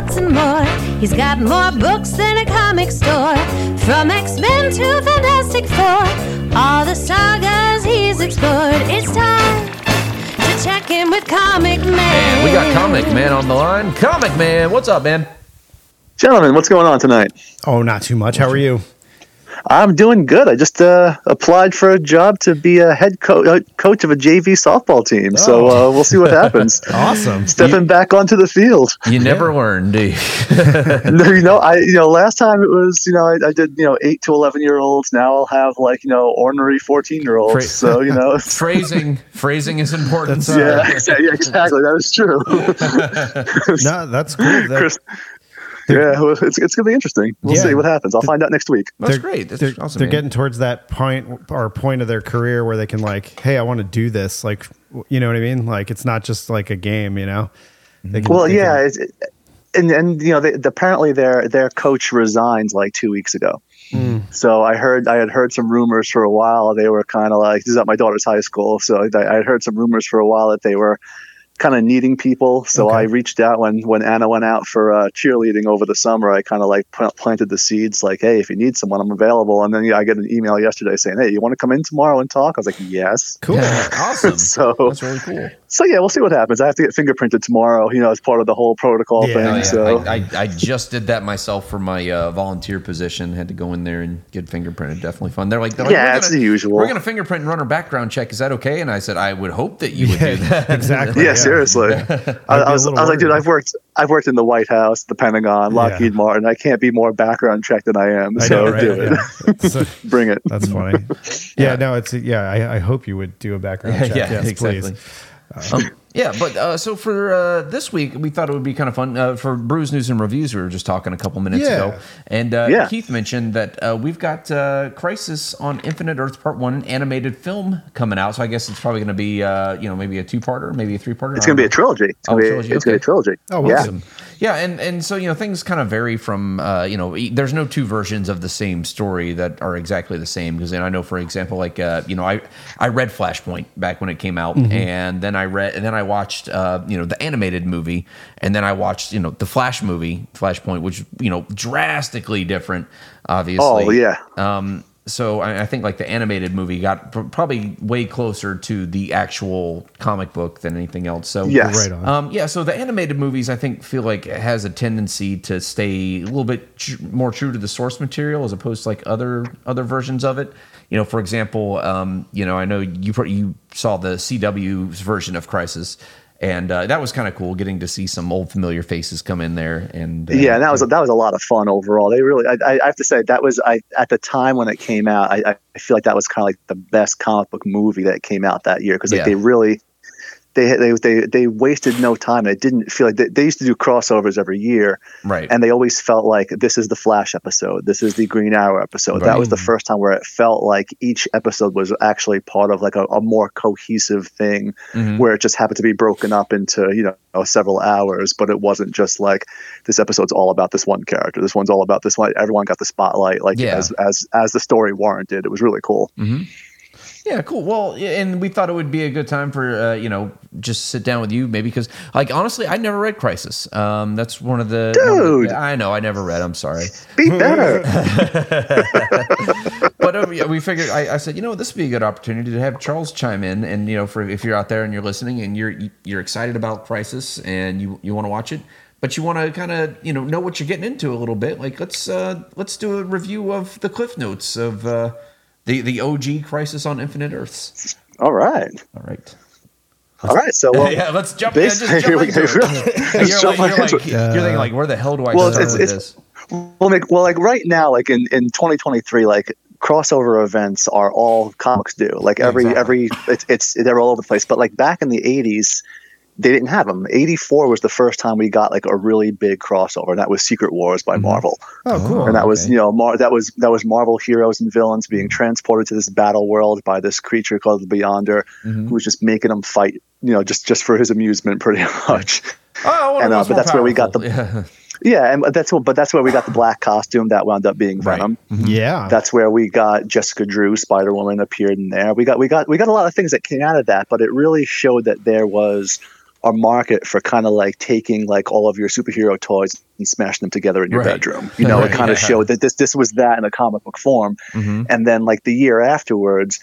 lots and more. He's got more books than a comic store. From X Men to Fantastic Four, all the sagas he's explored. It's time to check in with Comic Man. And we got Comic Man on the line. Comic Man, what's up, man? Gentlemen, what's going on tonight? Oh, not too much. How are you? I'm doing good. I just uh, applied for a job to be a head co- uh, coach of a JV softball team. So uh, we'll see what happens. Awesome. Stepping back onto the field. You never learn, do you? You know, I you know, last time it was you know I, I did you know eight to eleven year olds. Now I'll have like you know ornery fourteen year olds. Fra- So you know, phrasing, phrasing is important. That's, yeah, exa- yeah, exactly. That is true. No, that's cool. That- Chris, yeah, well, it's it's gonna be interesting. We'll Yeah. see what happens. I'll find out next week. That's they're- great. That's they're, awesome. they're man. getting towards that point or point of their career where they can like, hey, I want to do this. Like, you know what I mean? Like, it's not just like a game. You know? They can- Well, they yeah, can- it's, and and you know, they, apparently their their coach resigned like two weeks ago. Mm. So I heard I had heard some rumors for a while. They were kind of like this is at my daughter's high school. So I, I had heard some rumors for a while that they were kind of needing people. So Okay. I reached out when when Anna went out for uh, cheerleading over the summer. I kind of like pl- planted the seeds, like, hey, if you need someone, I'm available. And then yeah, I get an email yesterday saying, hey, you want to come in tomorrow and talk? I was like, yes. cool. awesome. So That's really cool. So yeah, we'll see what happens. I have to get fingerprinted tomorrow, you know, as part of the whole protocol Yeah, thing. yeah. So I, I, I just did that myself for my uh, volunteer position. Had to go in there and get fingerprinted. Definitely fun. They're like, they're like, Yeah, we're it's gonna- the usual. We're gonna fingerprint and run our background check. Is that okay? And I said, I would hope that you would do that. exactly. yeah, seriously. I, I'd be I a was, I was like, dude. I've worked, I've worked in the White House, the Pentagon, Lockheed Martin. I can't be more background checked than I am. I so know, right? do it. Yeah. So- Bring it. that's funny. Yeah, no, it's yeah. I, I hope you would do a background check. yeah, yes, exactly. please. Um, yeah, but uh, so for uh, this week, we thought it would be kind of fun uh, for Brews News and Reviews. We were just talking a couple minutes Yeah. ago, and uh, Yeah. Keith mentioned that uh, we've got uh, Crisis on Infinite Earth Part One, an animated film coming out. So I guess it's probably going to be, uh, you know, maybe a two-parter, maybe a three-parter. It's going to be a trilogy. It's Oh, going to be, trilogy, it's gonna be a trilogy. Oh, yeah. awesome. Yeah, and and so you know things kind of vary from uh, you know there's no two versions of the same story that are exactly the same because I know for example like uh, you know I I read Flashpoint back when it came out and then I read and then I watched uh, you know the animated movie and then I watched you know the Flash movie Flashpoint which you know drastically different obviously Oh, yeah. um, so I, I think like the animated movie got pr- probably way closer to the actual comic book than anything else. So Yes. Right on. um, yeah, so the animated movies, I think, feel like it has a tendency to stay a little bit tr- more true to the source material as opposed to like other other versions of it. You know, for example, um, you know, I know you pro- you saw the CW's version of Crisis, and uh, that was kind of cool getting to see some old familiar faces come in there. And uh, Yeah, that was that was a lot of fun overall. They really, I, I have to say, that was I at the time when it came out. I, I feel like that was kind of like the best comic book movie that came out that year because Yeah. they really, they they they they wasted no time. It didn't feel like they, they used to do crossovers every year, right. and they always felt like this is the Flash episode, this is the Green Arrow episode. That was the first time where it felt like each episode was actually part of like a, a more cohesive thing, Mhm. where it just happened to be broken up into you know several hours, but it wasn't just like this episode's all about this one character, this one's all about this one. Everyone got the spotlight, like Yeah. as as as the story warranted. It was really cool. Yeah, cool. Well, and we thought it would be a good time for uh, you know just sit down with you maybe because like honestly, I never read Crisis. Um, that's one of the the- I know I never read. I'm sorry, Be better. but uh, we figured. I, I said, you know, this would be a good opportunity to have Charles chime in, and you know, for if you're out there and you're listening and you're you're excited about Crisis and you you want to watch it. But you want to kind of you know know what you're getting into a little bit. Like let's uh, let's do a review of the cliff notes of uh, the the OG Crisis on Infinite Earths. all right, All right. all right. So well, yeah, let's jump. Yeah, jump we- into it. let's you're, jump like, you're, like, you're thinking like, where the hell do I Well, start it's- with it's- this? Well, like, well, like right now, like in, in 2023, like crossover events are all comics do. Like every Exactly. every it's, it's they're all over the place. But like back in the 80s, they didn't have them. 84 was the first time we got like a really big crossover, and that was Secret Wars by Marvel. Oh, cool. and that was okay. you know Mar- that was that was Marvel heroes and villains being transported to this battle world by this creature called the Beyonder, Mm-hmm. who was just making them fight. You know, just just for his amusement, pretty much. Oh, well, And, uh, but more that's where we got the- Yeah. Yeah, and that's what, but that's where we got the black costume that wound up being Right. Venom. Yeah. That's where we got Jessica Drew, Spider Woman appeared in there. We got we got we got a lot of things that came out of that, but it really showed that there was a market for kind of like taking like all of your superhero toys and smashing them together in your Right. bedroom. You know, Right, it kind of yeah. showed that this this was that in a comic book form. Mhm. And then like the year afterwards,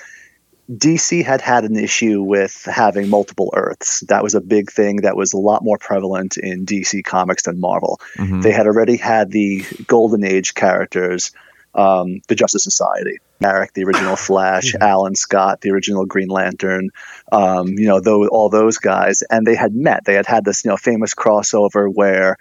DC had had an issue with having multiple Earths. That was a big thing that was a lot more prevalent in DC Comics than Marvel. Mhm. They had already had the Golden Age characters, um, the Justice Society, Garrick, the original Flash, Alan Scott, the original Green Lantern, um, you know, those, all those guys, and they had met. They had had this, you know, famous crossover where,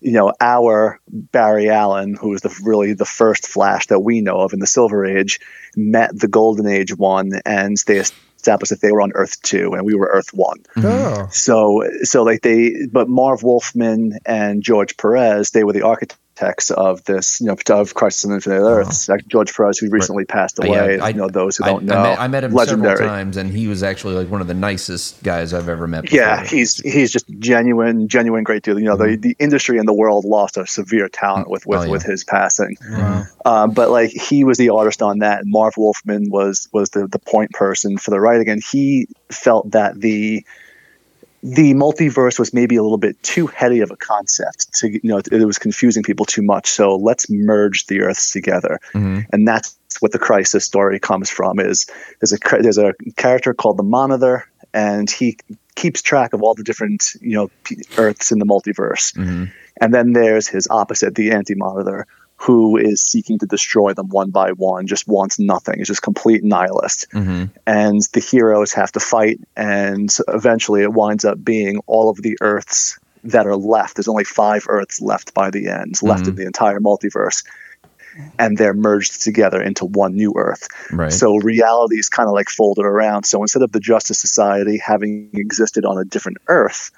you know, our Barry Allen, who was the really the first Flash that we know of in the Silver Age, met the Golden Age one, and they established that they were on Earth two, and we were Earth one. Oh, So, so like they, but Marv Wolfman and George Perez, they were the architects of this, you know, of Crisis on Infinite Earths. Like George Perez, who recently passed Uh, yeah, away. I- you know, those who I- don't I know, met, I met him legendary. several times, and he was actually like one of the nicest guys I've ever met. Yeah, he's he's just genuine, genuine great dude. You know, the, the industry and the world lost a severe talent with with, Mm-hmm. Oh, yeah. with his passing. wow. Um, but like he was the artist on that, and Marv Wolfman was was the the point person for the writing, and he felt that the the multiverse was maybe a little bit too heady of a concept to you know it was confusing people too much. So let's merge the Earths together, Mhm. and that's what the Crisis story comes from. Is there's a there's a character called the Monitor, and he keeps track of all the different you know Earths in the multiverse. Mhm. And then there's his opposite, the anti monitor, who is seeking to destroy them one by one, just wants nothing, is just complete nihilist. Mhm. And the heroes have to fight, and eventually it winds up being all of the Earths that are left. There's only five Earths left by the end, left in the entire multiverse. And they're merged together into one new Earth. Right. So reality is kind of like folded around. So instead of the Justice Society having existed on a different Earth,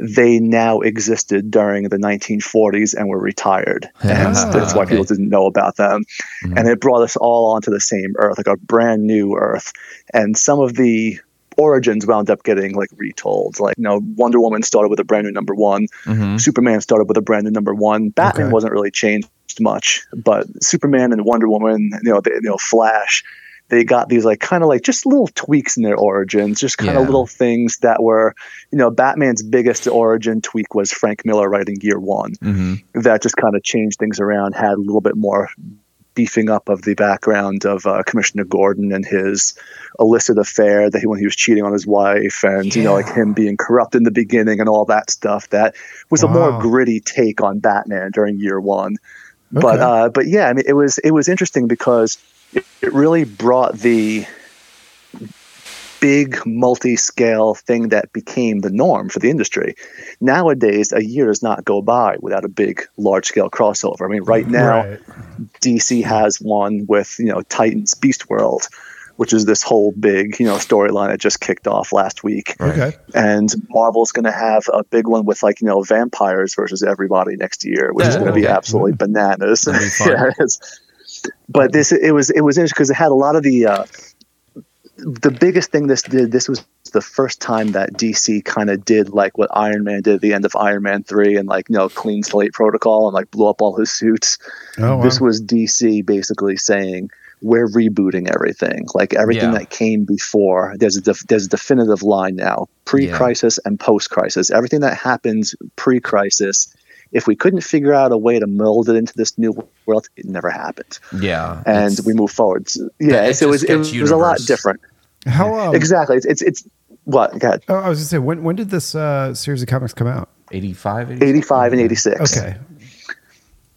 they now existed during the 1940s and were retired. And Ah, that's why okay. people didn't know about them. Mhm. And it brought us all onto the same Earth, like a brand new Earth. And some of the origins wound up getting like retold. Like, you know, Wonder Woman started with a brand new number one. Mhm. Superman started with a brand new number one. Batman Okay. wasn't really changed much, but Superman and Wonder Woman, you know, they, you know, Flash, they got these like kind of like just little tweaks in their origins, just kind of Yeah. little things that were, you know, Batman's biggest origin tweak was Frank Miller writing Year One. Mhm. That just kind of changed things around, had a little bit more beefing up of the background of uh, Commissioner Gordon and his illicit affair that he when he was cheating on his wife and you know like him being corrupt in the beginning and all that stuff that was a more gritty take on Batman during year one but uh, but yeah I mean it was it was interesting because it, it really brought the big multi-scale thing that became the norm for the industry nowadays a year does not go by without a big large scale crossover i mean right now Right. DC has one with you know Titans Beast World, which is this whole big you know storyline that just kicked off last week, Okay. and Marvel's going to have a big one with like you know vampires versus everybody next year, which is going to be okay. absolutely bananas. Be. Yeah, it's- but this it was it was interesting because it had a lot of the. Uh, the biggest thing this did, this was the first time that DC kind of did like what Iron Man did at the end of Iron Man 3 and like, you know, clean slate protocol and like blew up all his suits Oh, wow. this was DC basically saying we're rebooting everything. Like everything Yeah. that came before, there's a def- there's a definitive line now: pre-crisis and post-crisis. Everything that happens pre-crisis, if we couldn't figure out a way to mold it into this new world, it never happened, Yeah. and we move forward. So, yeah, It's it's, it was it sketch was a lot different. How um, exactly. It's, it's it's what go ahead. Oh, I was gonna say when when did this uh, series of comics come out? 85, 85 and 86. Okay.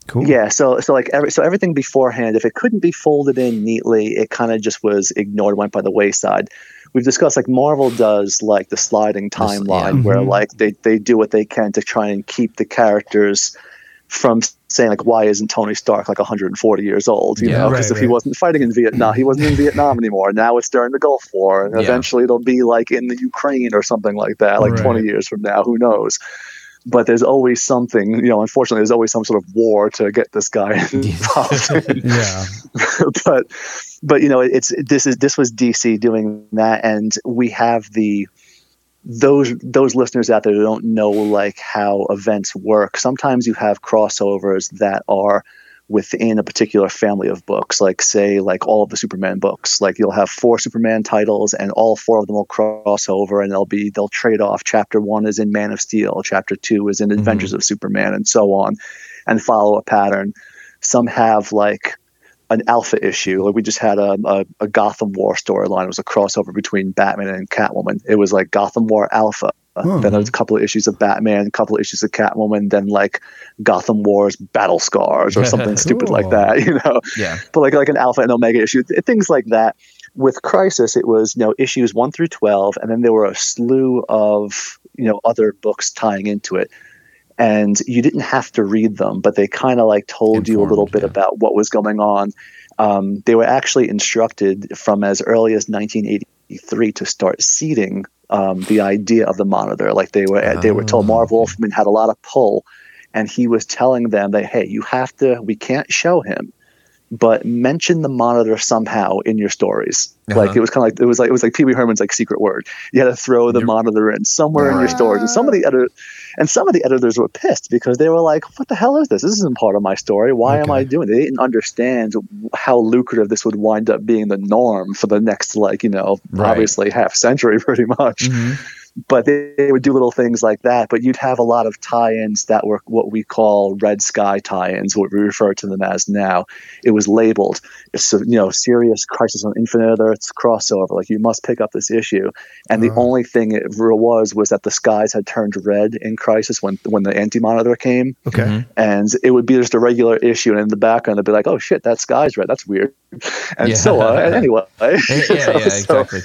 Cool. Yeah, so so like every, so everything beforehand, if it couldn't be folded in neatly, it kind of just was ignored, went by the wayside. We've discussed like Marvel does like the sliding timeline yeah. where Mhm. like they they do what they can to try and keep the characters from saying like why isn't Tony Stark like 140 years old? You Yeah. know, because Right, if he wasn't fighting in Vietnam, he wasn't in Vietnam anymore. Now it's during the Gulf War, and Yeah. eventually it'll be like in the Ukraine or something like that, like Right. 20 years from now. Who knows? But there's always something, you know. Unfortunately, there's always some sort of war to get this guy involved in. Yeah. but but you know it's this is this was DC doing that and we have the those those listeners out there who don't know like how events work sometimes you have crossovers that are within a particular family of books, like say like all of the Superman books. Like you'll have four Superman titles, and all four of them will cross over, and they'll be they'll trade off. Chapter one is in Man of Steel, chapter two is in mm-hmm. Adventures of Superman, and so on, and follow a pattern. Some have like an alpha issue. Like we just had a, a, a Gotham War storyline. It was a crossover between Batman and Catwoman. It was like Gotham War Alpha. Then there was a couple of issues of Batman, a couple of issues of Catwoman, then like Gotham Wars Battle Scars or something stupid like that, you know. Yeah. But like like an Alpha and Omega issue, things like that. With Crisis, it was you know issues one through twelve, and then there were a slew of you know other books tying into it and you didn't have to read them, but they kind of like told you a little bit yeah. about what was going on. Um, they were actually instructed from as early as 1983 to start seeding um, the idea of the monitor. Like they were, they were told Marv Wolfman had a lot of pull, and he was telling them that hey, you have to, we can't show him, but mention the monitor somehow in your stories. Like Uh-huh. it was kind of like it was like it was like Pee Wee Herman's like secret word. You had to throw the You're- monitor in somewhere in your stories, and some of the editors and some of the editors were pissed because they were like, "What the hell is this? This isn't part of my story. Why am I doing?" It? They didn't understand how lucrative this would wind up being the norm for the next, like you know, Right. obviously half century, pretty much but they, they would do little things like that. But you'd have a lot of tie-ins that were what we call red sky tie-ins, what we refer to them as now. It was labeled, it's a, you know, serious crisis on Infinite Earths crossover. Like you must pick up this issue, and the only thing it real was was that the skies had turned red in Crisis when when the Anti Monitor came, Okay. and it would be just a regular issue, and in the background they'd be like, "Oh shit, that sky's red. That's weird," and Yeah. so uh, anyway. yeah, yeah, So- exactly.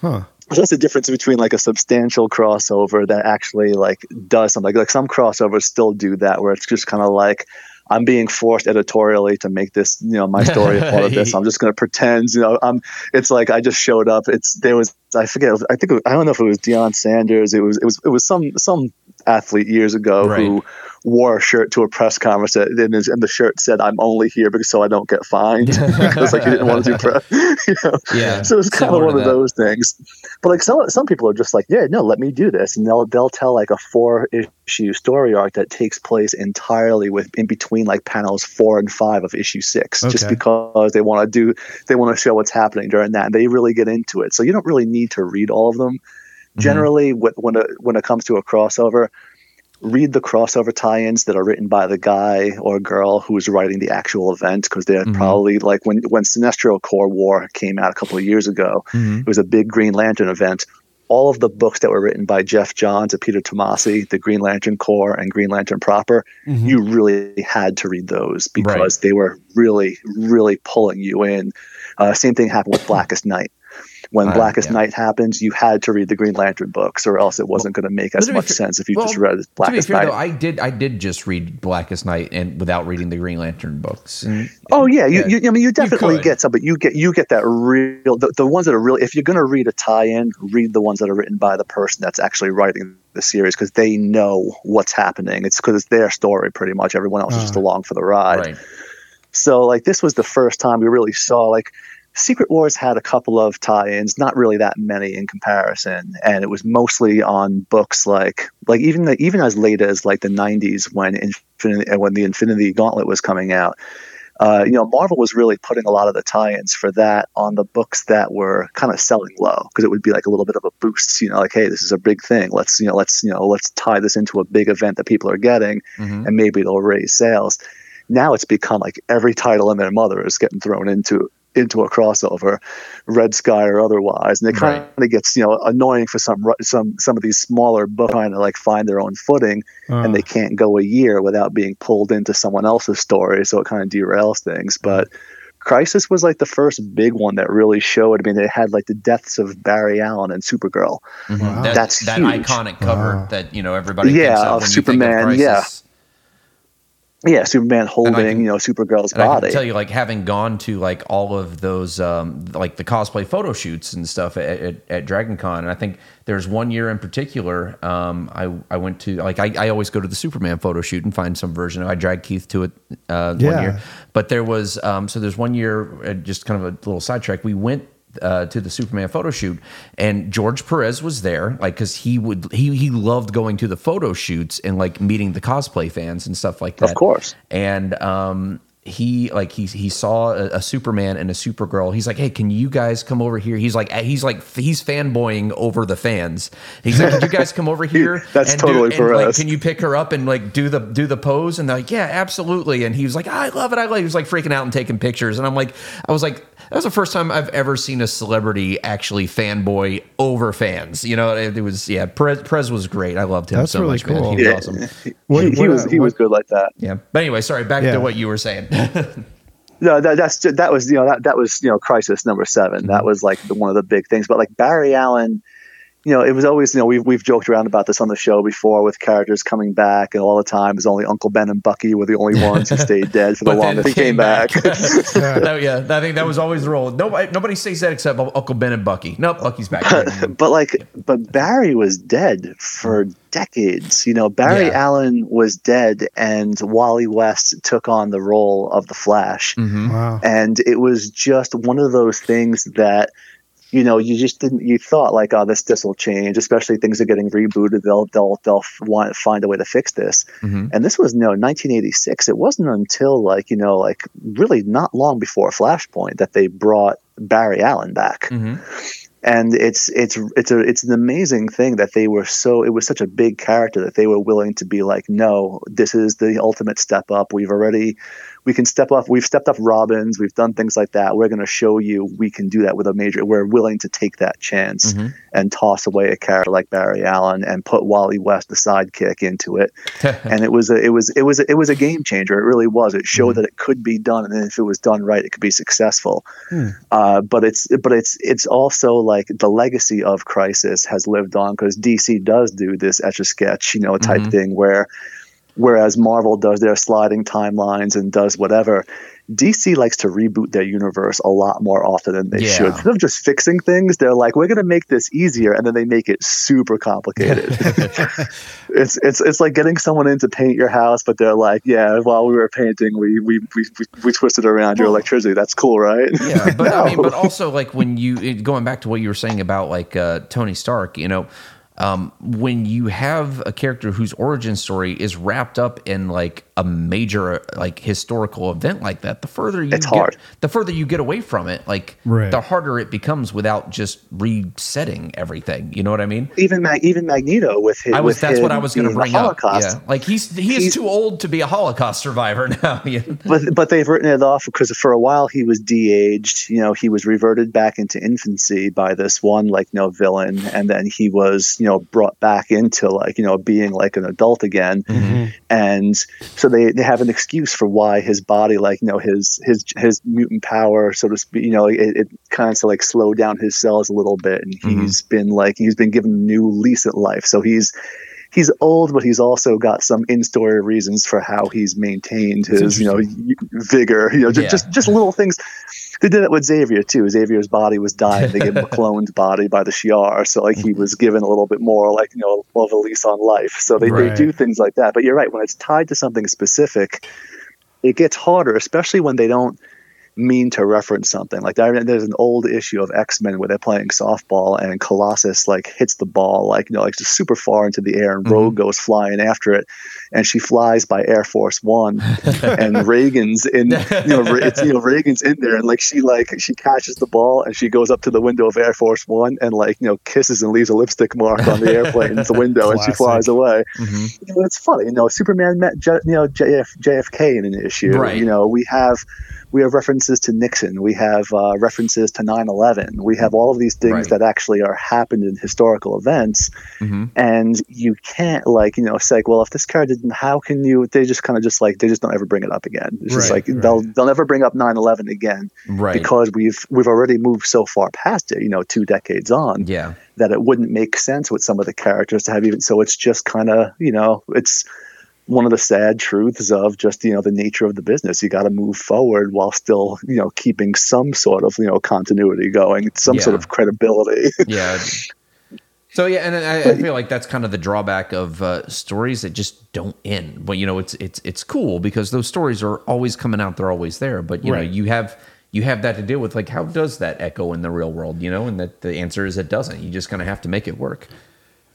Huh. So that's the difference between like a substantial crossover that actually like does something. Like, like some crossovers still do that, where it's just kind of like I'm being forced editorially to make this, you know, my story a part of this. I'm just going to pretend, you know, I'm. It's like I just showed up. It's there was I forget. I think it, I don't know if it was Deion Sanders. It was it was it was some some athlete years ago Right. who wore a shirt to a press conference and, his, and the shirt said "I'm only here because so I don't get fined," because like he didn't want to do press. You know? Yeah, So it's kind of one of those things. But like some some people are just like, yeah, no, let me do this, and they'll they'll tell like a four issue story arc that takes place entirely with in between like panels four and five of issue six, just because they want to do they want to show what's happening during that. And they really get into it, so you don't really need to read all of them. Mm-hmm. Generally, wh- when it, when it comes to a crossover, read the crossover tie-ins that are written by the guy or girl who is writing the actual event because they're mm-hmm. probably like when when Sinestro Corps War came out a couple of years ago, mm-hmm. it was a big Green Lantern event. All of the books that were written by Geoff Johns and Peter Tomasi, the Green Lantern Corps and Green Lantern proper, you really had to read those because they were really, really pulling you in. Uh, same thing happened with Blackest Night. When Uh, Blackest yeah. Night happens, you had to read the Green Lantern books, or else it wasn't going to make as much fair- sense if you well, just read To be Blackest fair, Night. though, I did I did just read Blackest Night and without reading the Green Lantern books. And Oh yeah, you, Yeah. you I mean you definitely could. get some, but you get you get that real the, the ones that are really if you're going to read a tie-in, read the ones that are written by the person that's actually writing the series because they know what's happening. It's because it's their story pretty much. Everyone else is just along for the ride. right. So like this was the first time we really saw like Secret Wars had a couple of tie-ins, not really that many in comparison, and it was mostly on books like like even the, even as late as like the 90s when Infinity when the Infinity Gauntlet was coming out. Uh, you know, Marvel was really putting a lot of the tie-ins for that on the books that were kind of selling low because it would be like a little bit of a boost. You know, like hey, this is a big thing. Let's you know, let's you know, let's tie this into a big event that people are getting, Mhm. and maybe it'll raise sales. Now it's become like every title and their mother is getting thrown into into a crossover, Red Sky or otherwise, and it kind Right. of gets you know annoying for some some some of these smaller books trying to like find their own footing, and they can't go a year without being pulled into someone else's story, so it kind of derails things. But Crisis was like the first big one that really showed. I mean, it had like the deaths of Barry Allen and Supergirl. Mhm. Wow. That, That's that huge. iconic cover Wow. that you know everybody Yeah, thinks of, of when Superman, You think of yeah. Crisis. Yeah, Superman holding can- you know Supergirl's And I body. can tell you, like having gone to like all of those, um, like the cosplay photo shoots and stuff at, at, at Dragon Con, and I think there's one year in particular, um, I I went to like I, I always go to the Superman photo shoot and find some version. I dragged Keith to it uh, one year, but there was um, so there's one year, uh, just kind of a little sidetrack. We went uh, to the Superman photo shoot, and George Perez was there, like because he would he he loved going to the photo shoots and like meeting the cosplay fans and stuff like that. Of course. and um, he like he he saw a, a Superman and a Supergirl. He's like, hey, can you guys come over here? He's like he's like he's fanboying over the fans. He's like, could you guys come over here? That's and totally do, for and, like, us. Can you pick her up and like do the do the pose? And they're like, yeah, absolutely. And he was like, I love it. I like. He was like freaking out and taking pictures. And I'm like, I was like. That was the first time I've ever seen a celebrity actually fanboy over fans. You know, it, it was yeah. Prez, Prez was great. I loved him That's so really much. Man. cool. He was Yeah. awesome. What- he, he what- was he what- was good like that. Yeah. But anyway, sorry. Back Yeah. to what you were saying. No, that, that's that was you know that that was you know crisis number 7 That mm-hmm. was like the, one of the big things. But like Barry Allen, you know, it was always you know we've we've joked around about this on the show before with characters coming back, and all the time it was only Uncle Ben and Bucky were the only ones who stayed dead for the longest. They came came back. That- yeah, I think that was always the rule. Nobody, nobody says that except Uncle Ben and Bucky. Nope, Bucky's back. but like but Barry was dead for decades. You know, Barry Yeah. Allen was dead, and Wally West took on the role of the Flash. Mm-hmm. Wow. and it was just one of those things that you know you just didn't you thought like oh this this will change especially things are getting rebooted. They'll they'll they'll want find a way to fix this. Mhm. and this was you know 1986 it wasn't until like you know like really not long before flashpoint that they brought barry allen back. Mm-hmm. and it's it's it's a it's an amazing thing that they were so it was such a big character that they were willing to be like no this is the ultimate step up. We've already we can step up we've stepped up robins we've done things like that. We're going to show you we can do that with a major we're willing to take that chance Mhm. and toss away a character like barry allen and put wally west the sidekick into it. And it was a it was it was a, it was a game changer. It really was. It showed that it could be done and if it was done right it could be successful. Uh, but it's but it's it's also like the legacy of Crisis has lived on because DC does do this etch a sketch, you know, type Mhm. thing where whereas Marvel does their sliding timelines and does whatever. DC likes to reboot their universe a lot more often than they Yeah. should. Instead of just fixing things, they're like, "We're going to make this easier," and then they make it super complicated. it's it's it's like getting someone in to paint your house, but they're like, "Yeah, while we were painting, we we we, we, we twisted around your electricity. That's cool, right?" yeah, but I mean, but also like when you going back to what you were saying about like uh, Tony Stark, you know, um, when you have a character whose origin story is wrapped up in like a major like historical event like that, the further you It's get, hard. the further you get away from it, like Right. the harder it becomes without just resetting everything. You know what I mean? even Mag- even Magneto with his I was with that's what I was going to being a bring up. Yeah, like he's he is He's- too old to be a Holocaust survivor now. Yeah. But but they've written it off because for a while he was de-aged. You know, he was reverted back into infancy by this one like no villain, and then he was you know brought back into like you know being like an adult again. Mm-hmm. And so they, they have an excuse for why his body like you know his his his mutant power so to speak you know it, it kind of like slowed down his cells a little bit, and Mhm. he's been like he's been given a new lease at life. So he's he's old, but he's also got some in-story reasons for how he's maintained his, you know, vigor. You know, just Yeah. just, just little things. They did it with Xavier too. Xavier's body was dying. They gave him a cloned body by the Shi'ar, so like he mm-hmm. was given a little bit more, like you know, of a lease on life. So they, Right. they do things like that. But you're right. When it's tied to something specific, it gets harder, especially when they don't mean to reference something. Like there- there's an old issue of X Men where they're playing softball and Colossus like hits the ball like you know like just super far into the air and Mhm. Rogue goes flying after it, and she flies by Air Force One, and Reagan's in you know it's, you know Reagan's in there and like she like she catches the ball and she goes up to the window of Air Force One and like you know kisses and leaves a lipstick mark on the airplane's window and she flies away Mhm. you know, it's funny. You know, Superman met J- you know JF, JFK in an issue. Right. You know, we have we have references to Nixon. We have uh, references to 9/11. We have all of these things Right. that actually are happened in historical events, Mhm. and you can't like you know say, like, well, if this character didn't, how can you? They just kind of just like they just don't ever bring it up again. It's just like right. they'll they'll never bring up 9/11 again Right. because we've we've already moved so far past it. You know, two decades on yeah. that it wouldn't make sense with some of the characters to have even so it's just kind of you know it's one of the sad truths of just you know the nature of the business you got to move forward while still you know keeping some sort of you know continuity going some sort of credibility yeah. So yeah, and I, I feel like that's kind of the drawback of uh, stories that just don't end. But you know, it's it's it's cool because those stories are always coming out; they're always there. But you Right. know, you have you have that to deal with. Like, how does that echo in the real world? You know, and that the answer is it doesn't. You just kind of have to make it work.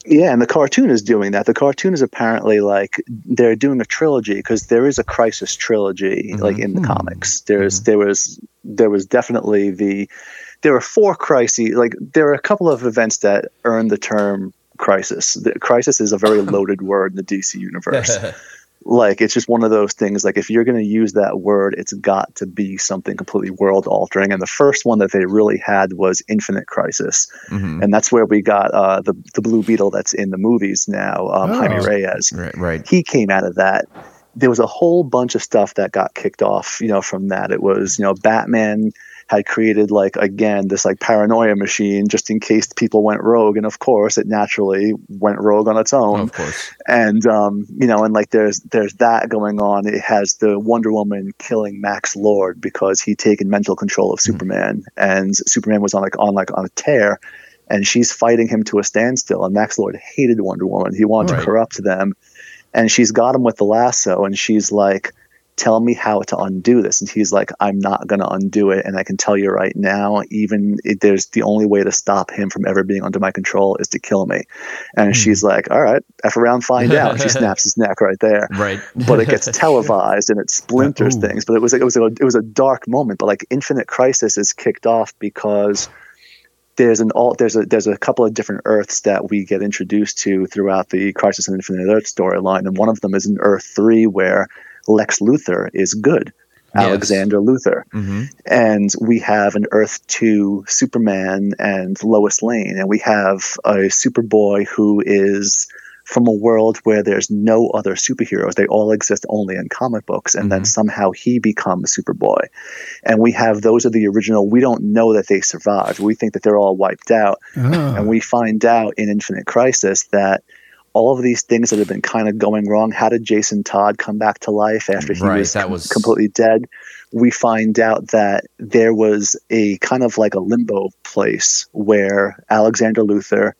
Yeah, and the cartoon is doing that. The cartoon is apparently like they're doing a trilogy because there is a Crisis trilogy Mm-hmm. like in the comics. There's there was there was definitely the there were four crises. Like there are a couple of events that earn the term crisis. The, crisis is a very loaded word in the DC universe. like it's just one of those things like if you're going to use that word it's got to be something completely world altering and the first one that they really had was infinite crisis Mhm. and that's where we got uh, the the blue beetle that's in the movies now um, Oh. jaime reyes Right, right. he came out of that there was a whole bunch of stuff that got kicked off you know from that it was you know batman had created like again this like paranoia machine just in case people went rogue and of course it naturally went rogue on its own Of course. and um, you know, and like there's there's that going on. It has the Wonder Woman killing Max Lord because he'd taken mental control of Superman, and Superman was on like on like on a tear, and she's fighting him to a standstill. And Max Lord hated Wonder Woman. He wanted Right. to corrupt them, and she's got him with the lasso, and she's like. Tell me how to undo this, and he's like, "I'm not going to undo it, and I can tell you right now, even if there's the only way to stop him from ever being under my control is to kill me." And hmm. she's like, "All right, f around, find out." She snaps his neck right there Right. but it gets televised and it splinters Ooh. things. But it was it was a, it was a dark moment. But like Infinite Crisis is kicked off because there's an all there's a there's a couple of different Earths that we get introduced to throughout the Crisis on Infinite Earth storyline, and one of them is in Earth three where Lex Luthor is good. Yes. Alexander Luthor. hmm And we have an Earth 2 Superman and Lois Lane. And we have a Superboy who is from a world where there's no other superheroes. They all exist only in comic books. And then Mhm. somehow he becomes Superboy. And we have those are the original. We don't know that they survived. We think that they're all wiped out. Oh. And we find out in Infinite Crisis that all of these things that have been kind of going wrong. How did Jason Todd come back to life after he Right, was, com- was- completely dead? We find out that there was a kind of like a limbo place where Alexander Luthor,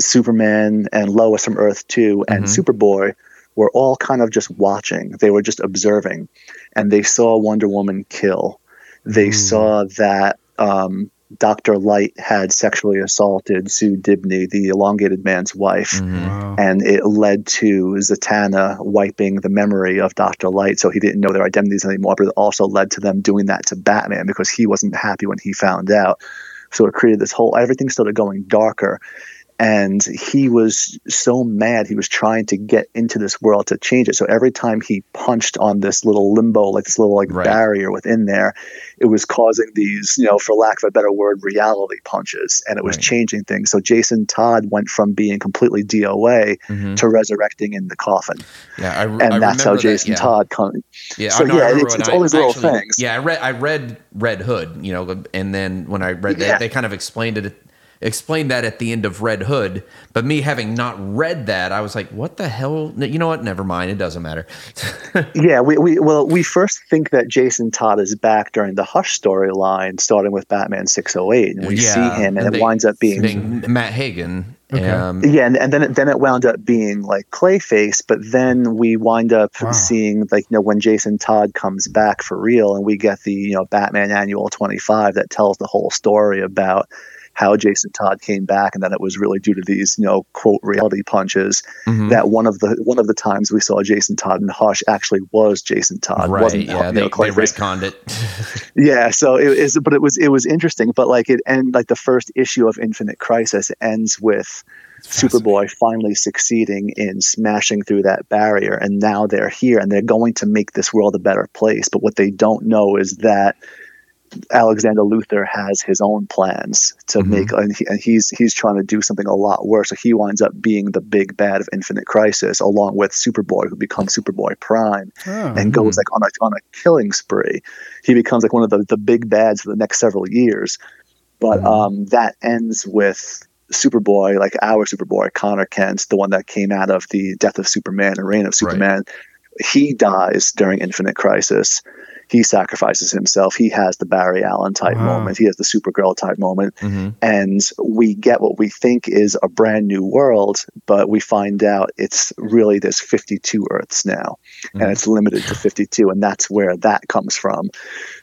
Superman, and Lois from Earth 2 and Mhm. Superboy were all kind of just watching. They were just observing. And they saw Wonder Woman kill. They Ooh. saw that um, Dr. Light had sexually assaulted Sue Dibney, the elongated man's wife. hmm Wow. And it led to Zatanna wiping the memory of Dr. Light, so he didn't know their identities anymore. But it also led to them doing that to Batman because he wasn't happy when he found out. So it created this whole everything started going darker. And he was so mad. He was trying to get into this world to change it. So every time he punched on this little limbo, like this little like Right. barrier within there, it was causing these, you know, for lack of a better word, reality punches, and it was Right. changing things. So Jason Todd went from being completely DOA hmm to resurrecting in the coffin, Yeah, I, and I that's how remember that, Jason yeah. Todd come. Yeah, So, I know, yeah, it's- it's all these little actually- things. Yeah, I read I read Red Hood, you know, and then when I read Yeah. that, they kind of explained it explained that at the end of Red Hood. But me having not read that, I was like, what the hell? You know what? Never mind. It doesn't matter. Yeah, we, we well we first think that Jason Todd is back during the Hush storyline, starting with Batman six oh eight, and we Yeah, see him, and, it they- winds up being. being Matt Hagen. Okay. Um, yeah, and, and then it, then it wound up being like Clayface, but then we wind up Wow. seeing like you know when Jason Todd comes back for real, and we get the you know Batman Annual twenty five that tells the whole story about how Jason Todd came back, and that it was really due to these you know quote reality punches. mhm. That one of the one of the times we saw Jason Todd in Hush actually was Jason Todd, right. wasn't Yeah, you they, know, they Clayface. retconned it. Yeah, so it is, but it was it was interesting. But like it and like the first issue of Infinite Crisis ends with Superboy finally succeeding in smashing through that barrier, and now they're here and they're going to make this world a better place. But what they don't know is that Alexander Luthor has his own plans to Mhm. make, and, he, and he's he's trying to do something a lot worse. So he winds up being the big bad of Infinite Crisis, along with Superboy, who becomes Superboy Prime Oh. and goes like on a on a killing spree. He becomes like one of the, the big bads for the next several years. But Mhm. um, that ends with Superboy, like our Superboy, Connor Kent, the one that came out of the Death of Superman and Reign of Superman. He dies during Infinite Crisis. He sacrifices himself. He has the Barry Allen type Wow. moment. He has the Supergirl type moment. Mm-hmm. And we get what we think is a brand new world, but we find out it's really there's 52 Earths now, and it's limited to 52, and that's where that comes from.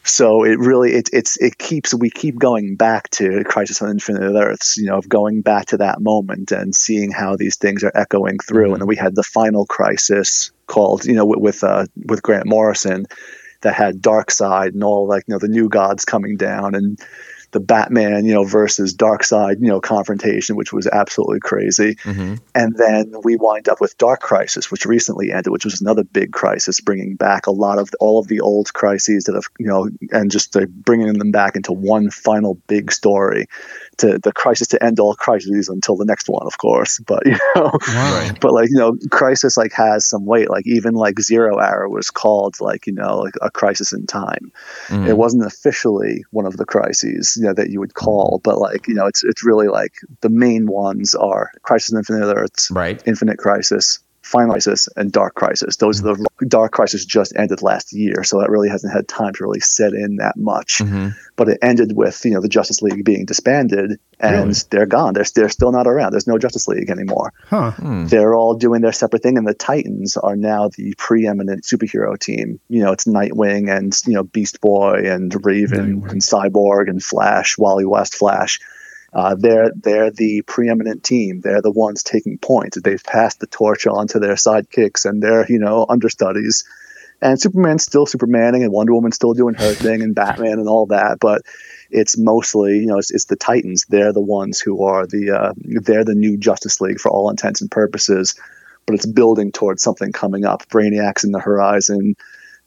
So it really it it's it keeps we keep going back to Crisis on Infinite Earths, you know, of going back to that moment and seeing how these things are echoing through. And then we had the final crisis called, you know, with with, uh, with Grant Morrison that had Darkseid and all like you know the new gods coming down and the Batman, you know, versus Darkseid, you know, confrontation, which was absolutely crazy. Mm-hmm. And then we wind up with Dark Crisis, which recently ended, which was another big crisis, bringing back a lot of all of the old crises that have, you know, and just uh, bringing them back into one final big story. To the crisis to end all crises until the next one, of course. But you know, Wow. but like you know, crisis like has some weight. Like even like Zero Hour was called like you know like a crisis in time. Mm-hmm. It wasn't officially one of the crises you know that you would call, but like you know, it's it's really like the main ones are Crisis on Infinite Earths, Right. Infinite Crisis, Final Crisis, and Dark Crisis. Those are the Dark Crisis just ended last year, so that really hasn't had time to really set in that much. Mm-hmm. But it ended with you know the Justice League being disbanded, and Really? they're gone. They're they're still not around. There's no Justice League anymore. Huh. They're all doing their separate thing, and the Titans are now the preeminent superhero team. You know, it's Nightwing and you know Beast Boy and Raven Nightwing. and Cyborg and Flash, Wally West Flash. Uh, they're they're the preeminent team. They're the ones taking points. They've passed the torch on to their sidekicks and their you know understudies. And Superman's still Supermaning, and Wonder Woman's still doing her thing, and Batman and all that. But it's mostly you know it's, it's the Titans. They're the ones who are the uh, they're the new Justice League for all intents and purposes. But it's building towards something coming up. Brainiac's in the horizon.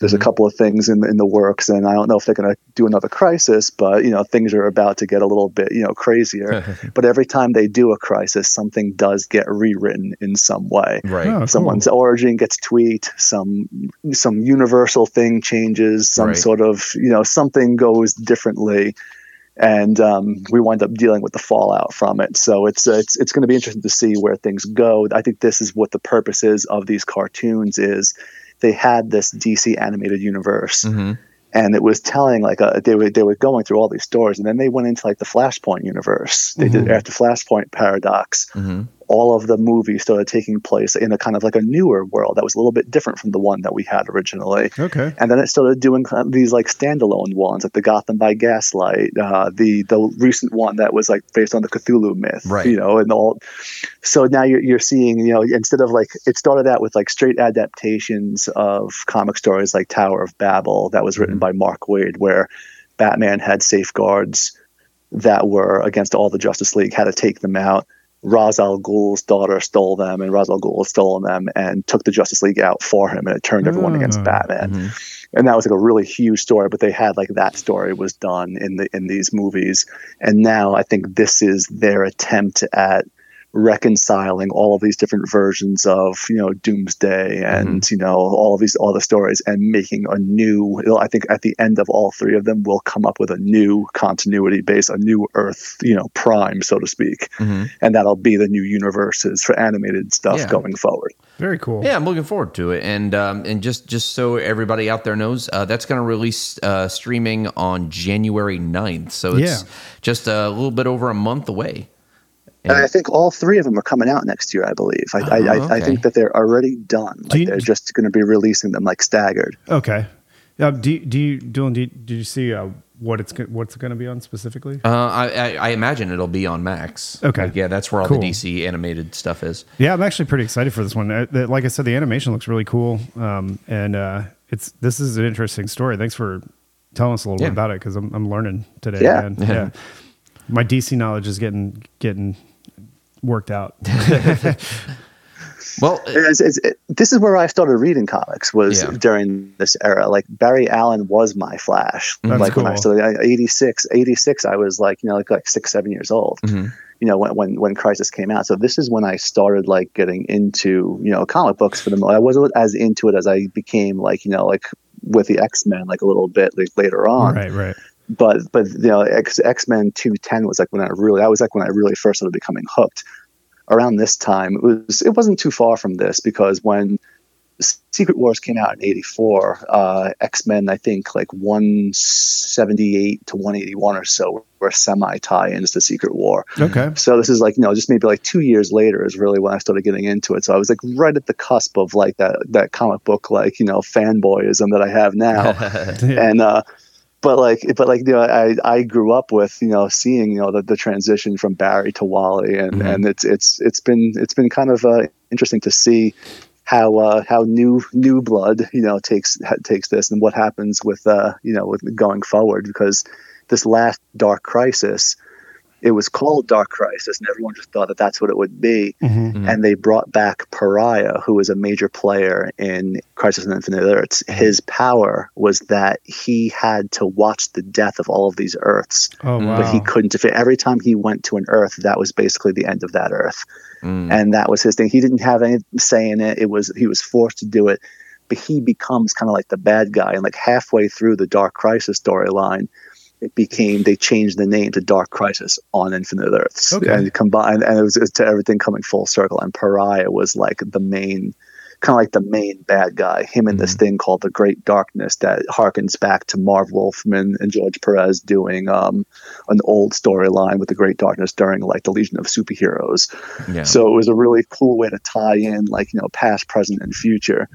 There's a couple of things in in the works, and I don't know if they're going to do another crisis, but you know things are about to get a little bit you know crazier. but every time they do a crisis, something does get rewritten in some way Right. Oh, cool. someone's origin gets tweaked some some universal thing changes some Right. sort of you know something goes differently and um, we wind up dealing with the fallout from it so it's uh, it's, it's going to be interesting to see where things go i think this is what the purpose is of these cartoons is they had this dc animated universe Mm-hmm. and it was telling like a, they were they were going through all these stories and then they went into like the flashpoint universe they did after flashpoint paradox Mm-hmm. All of the movies started taking place in a kind of like a newer world that was a little bit different from the one that we had originally. Okay. And then it started doing kind of these like standalone ones, like the Gotham by Gaslight, uh, the the recent one that was like based on the Cthulhu myth, Right. You know, and all. So now you're you're seeing, you know, instead of like it started out with like straight adaptations of comic stories like Tower of Babel that was written by Mark Waid, where Batman had safeguards that were against all the Justice League, had to take them out. Ra's al Ghul's daughter stole them, and Ra's al Ghul had stolen them and took the Justice League out for him, and it turned everyone against Ah. Batman. And that was like a really huge story, but they had like that story was done in the in these movies, and now I think this is their attempt at reconciling all of these different versions of you know Doomsday and you know all of these all the stories and making a new. I think at the end of all three of them, we'll come up with a new continuity base, a new Earth, you know, Prime, so to speak, Mhm. and that'll be the new universes for animated stuff Yeah. going forward. Very cool. Yeah, I'm looking forward to it, and um, and just just so everybody out there knows, uh, that's going to release uh, streaming on January 9th. So it's Yeah. just a little bit over a month away. And I think all three of them are coming out next year. I believe. I, I, I, I okay. think that they're already done. Do Like you- they're just going to be releasing them like staggered. Okay. Uh, do you- do you Doolin? Do you, did you see uh, what it's go- what's going to be on specifically? Uh, I, I, I imagine it'll be on Max. Okay. Like, yeah, that's where all Cool. the DC animated stuff is. Yeah, I'm actually pretty excited for this one. Uh, the- Like I said, the animation looks really cool, um, and uh, it's this is an interesting story. Thanks for telling us a little Yeah. bit about it because I'm, I'm learning today. Yeah. man. yeah. My DC knowledge is getting getting worked out. Well, It's- it's- it- this is where I started reading comics was Yeah. during this era. Like Barry Allen was my Flash. That's like when I started I- 86, 86, I was like, you know, like, like six, seven years old, Mm-hmm. you know, when, when, when Crisis came out. So this is when I started like getting into, you know, comic books for them. I wasn't as into it as I became like, you know, like with the X-Men, like a little bit like, later on. right, right. But but you know X X Men two ten was like when I really that was like when I really first started becoming hooked. Around this time, it was it wasn't too far from this because when Secret Wars came out in '84. Uh, X Men, I think, like 178 to 181 or so were semi tie-ins to Secret War. Okay. So this is like you know just maybe like two years later is really when I started getting into it. So I was like right at the cusp of like that that comic book like you know fanboyism that I have now, and uh, but like but like you know I I grew up with you know seeing you know the, the transition from Barry to Wally and and it's it's it's been it's been kind of uh, interesting to see how uh, how new new blood you know takes ha- takes this and what happens with uh you know with going forward because this last Dark Crisis it was called Dark Crisis and everyone just thought that that's what it would be. Mm-hmm. Mm-hmm. And they brought back Pariah who was a major player in Crisis on Infinite Earths. Mm-hmm. His power was that he had to watch the death of all of these Earths Oh mm. wow. but he couldn't defeat every time he went to an earth that was basically the end of that earth. Mm. And that was his thing. He didn't have any say in it. It was he was forced to do it. But he becomes kind of like the bad guy. And like halfway through the dark crisis storyline it became they changed the name to dark crisis on infinite earths Okay. and combined and it was, it was to everything coming full circle and pariah was like the main kind of like the main bad guy, him in this thing called the Great Darkness that harkens back to Marv Wolfman and George Perez doing um, an old storyline with the Great Darkness during like the Legion of Superheroes. Yeah. So it was a really cool way to tie in like you know past, present, and future.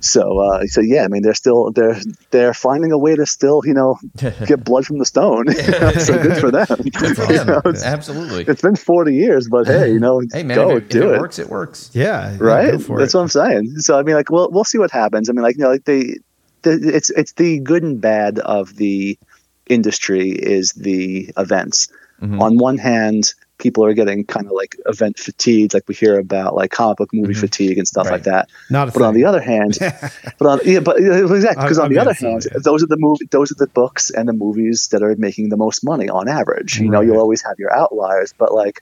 So uh, so yeah, I mean they're still they're they're finding a way to still you know get blood from the stone. so good for them. Good for You know, it's- Absolutely. it's been 40 years, but hey, you know, Hey man, go if it, if do it it works, it works. yeah. yeah, right? go for That's it. what I'm saying. So I mean, like, we'll we'll see what happens. I mean, like, you know, like they, the, it's it's the good and bad of the industry is the events. Mm-hmm. On one hand, people are getting kind of like event fatigued, like we hear about like comic book movie fatigue and stuff like Mm-hmm. That. Not But on the other hand, but on yeah, but exactly because on the other hand, that. those are the movie, those are the books and the movies that are making the most money on average. You know, you'll always have your outliers, but like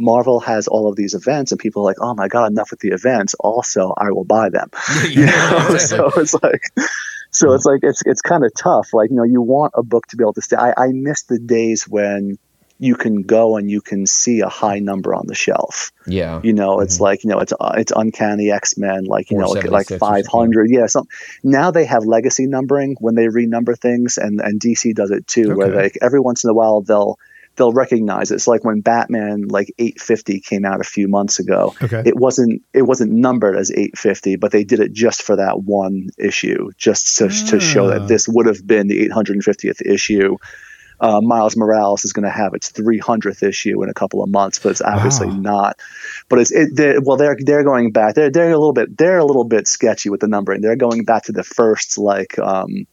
Marvel has all of these events, and people are like, "Oh my god, enough with the events!" Also, I will buy them. You know? so it's like, so it's like it's it's kind of tough. Like you know, you want a book to be able to stay. I, I miss the days when you can go and you can see a high number on the shelf. Yeah. You know, it's like you know, it's uh, it's uncanny X Men, like you know, like, like five hundred. Yeah, some now they have legacy numbering when they renumber things, and and DC does it too, where like every once in a while they'll they'll recognize it. it's like when Batman like 850 came out a few months ago. Okay. It wasn't it wasn't numbered as 850, but they did it just for that one issue, just to, to show Ah. that this would have been the 850th issue. Uh, Miles Morales is going to have its 300th issue in a couple of months, but it's obviously Wow. not. But it's it, they're, well, they're they're going back. They're they're a little bit they're a little bit sketchy with the numbering. They're going back to the first like um,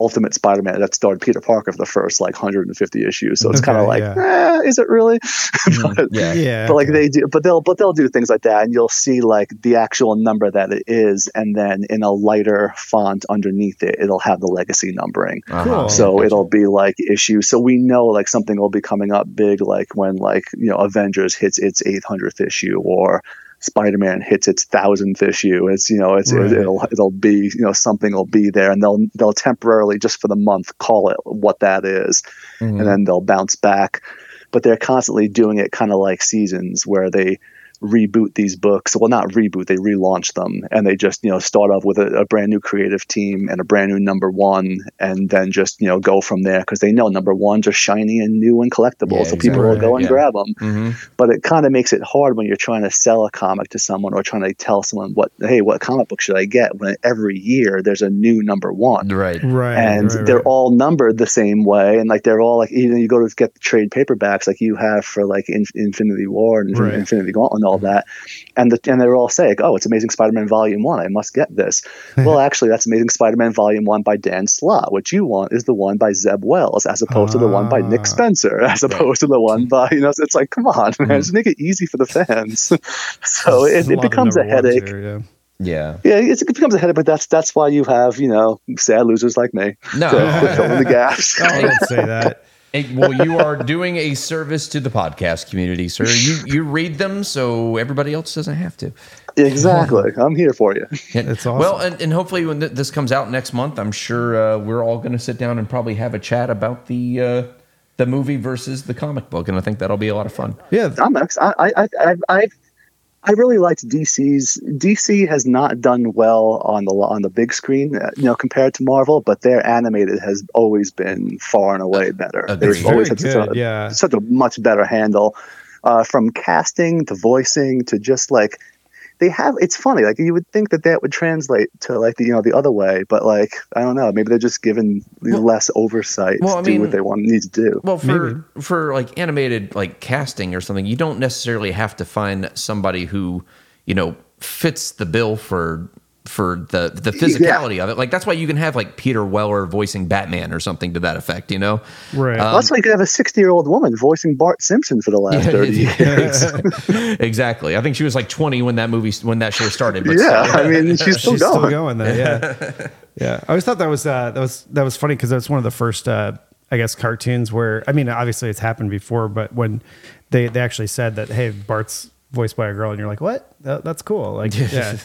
Ultimate Spider-Man that starred Peter Parker for the first like 150 issues. So it's kind of like, yeah. eh, is it really? but, Yeah. yeah. but like okay. they do, but they'll but they'll do things like that, and you'll see like the actual number that it is, and then in a lighter font underneath it, it'll have the legacy numbering. Uh-huh. Cool. So it'll be like issue. So we know like something will be coming up big, like when like you know Avengers hits its 800th issue, or Spider-Man hits its thousandth issue. It's you know it's Right. it, will it'll be you know something will be there, and they'll they'll temporarily just for the month call it what that is, Mhm. and then they'll bounce back. But they're constantly doing it kind of like seasons where they reboot these books. Well, not reboot, they relaunch them and they just, you know, start off with a, a brand new creative team and a brand new number one and then just, you know, go from there because they know number ones are shiny and new and collectible. Yeah, so people will go and Yeah. grab them. Mhm. But it kind of makes it hard when you're trying to sell a comic to someone or trying to tell someone what, hey, what comic book should I get when every year there's a new number one Right. right. and right, they're right. all numbered the same way and like they're all like even you go to get the trade paperbacks like you have for like in, infinity war and Right. infinity gauntlet and all that and the, and they're all saying oh it's amazing spider-man volume one i must get this well actually that's amazing spider-man volume one by dan slott what you want is the one by zeb wells as opposed to the one by Ah. nick spencer as opposed to the one by you know it's like come on man just make it easy for the fans so it, it becomes a number headache here, yeah. Yeah. yeah, it's, it becomes a headache, but that's that's why you have you know sad losers like me No. to fill in the gaps. Oh, don't say that. Hey, well, you are doing a service to the podcast community, sir. You you read them so everybody else doesn't have to. exactly, I'm here for you. It's awesome. Well, and, and hopefully when th- this comes out next month, I'm sure uh, we're all going to sit down and probably have a chat about the uh, the movie versus the comic book, and I think that'll be a lot of fun. yeah. I'm ex- I I I I've I really liked DC's. DC has not done well on the on the big screen, uh, you know, compared to Marvel, but their animated has always been far and away better. agreed. They've always had such a, yeah. such a much better handle, uh, from casting to voicing to just like they have. It's funny, like you would think that that would translate to like the you know the other way, but like I don't know, maybe they're just given less oversight well, I to do mean- what they want need to do. Well, for for like animated like casting or something, you don't necessarily have to find somebody who you know fits the bill for for the the physicality of it. Like that's why you can have like Peter Weller voicing Batman or something to that effect. You know, Right. Um, That's why you could have a 60 year old woman voicing Bart Simpson for the last 30 years. exactly. I think she was like 20 when that movie when that show started. But yeah, I mean, she's still She's going. still going there. Yeah, yeah. I always thought that was uh, that was that was funny because that's one of the first, uh, I guess, cartoons where I mean, obviously it's happened before, but when they they actually said that, hey, Bart's voiced by a girl, and you're like, what? That, that's cool. Like, yeah.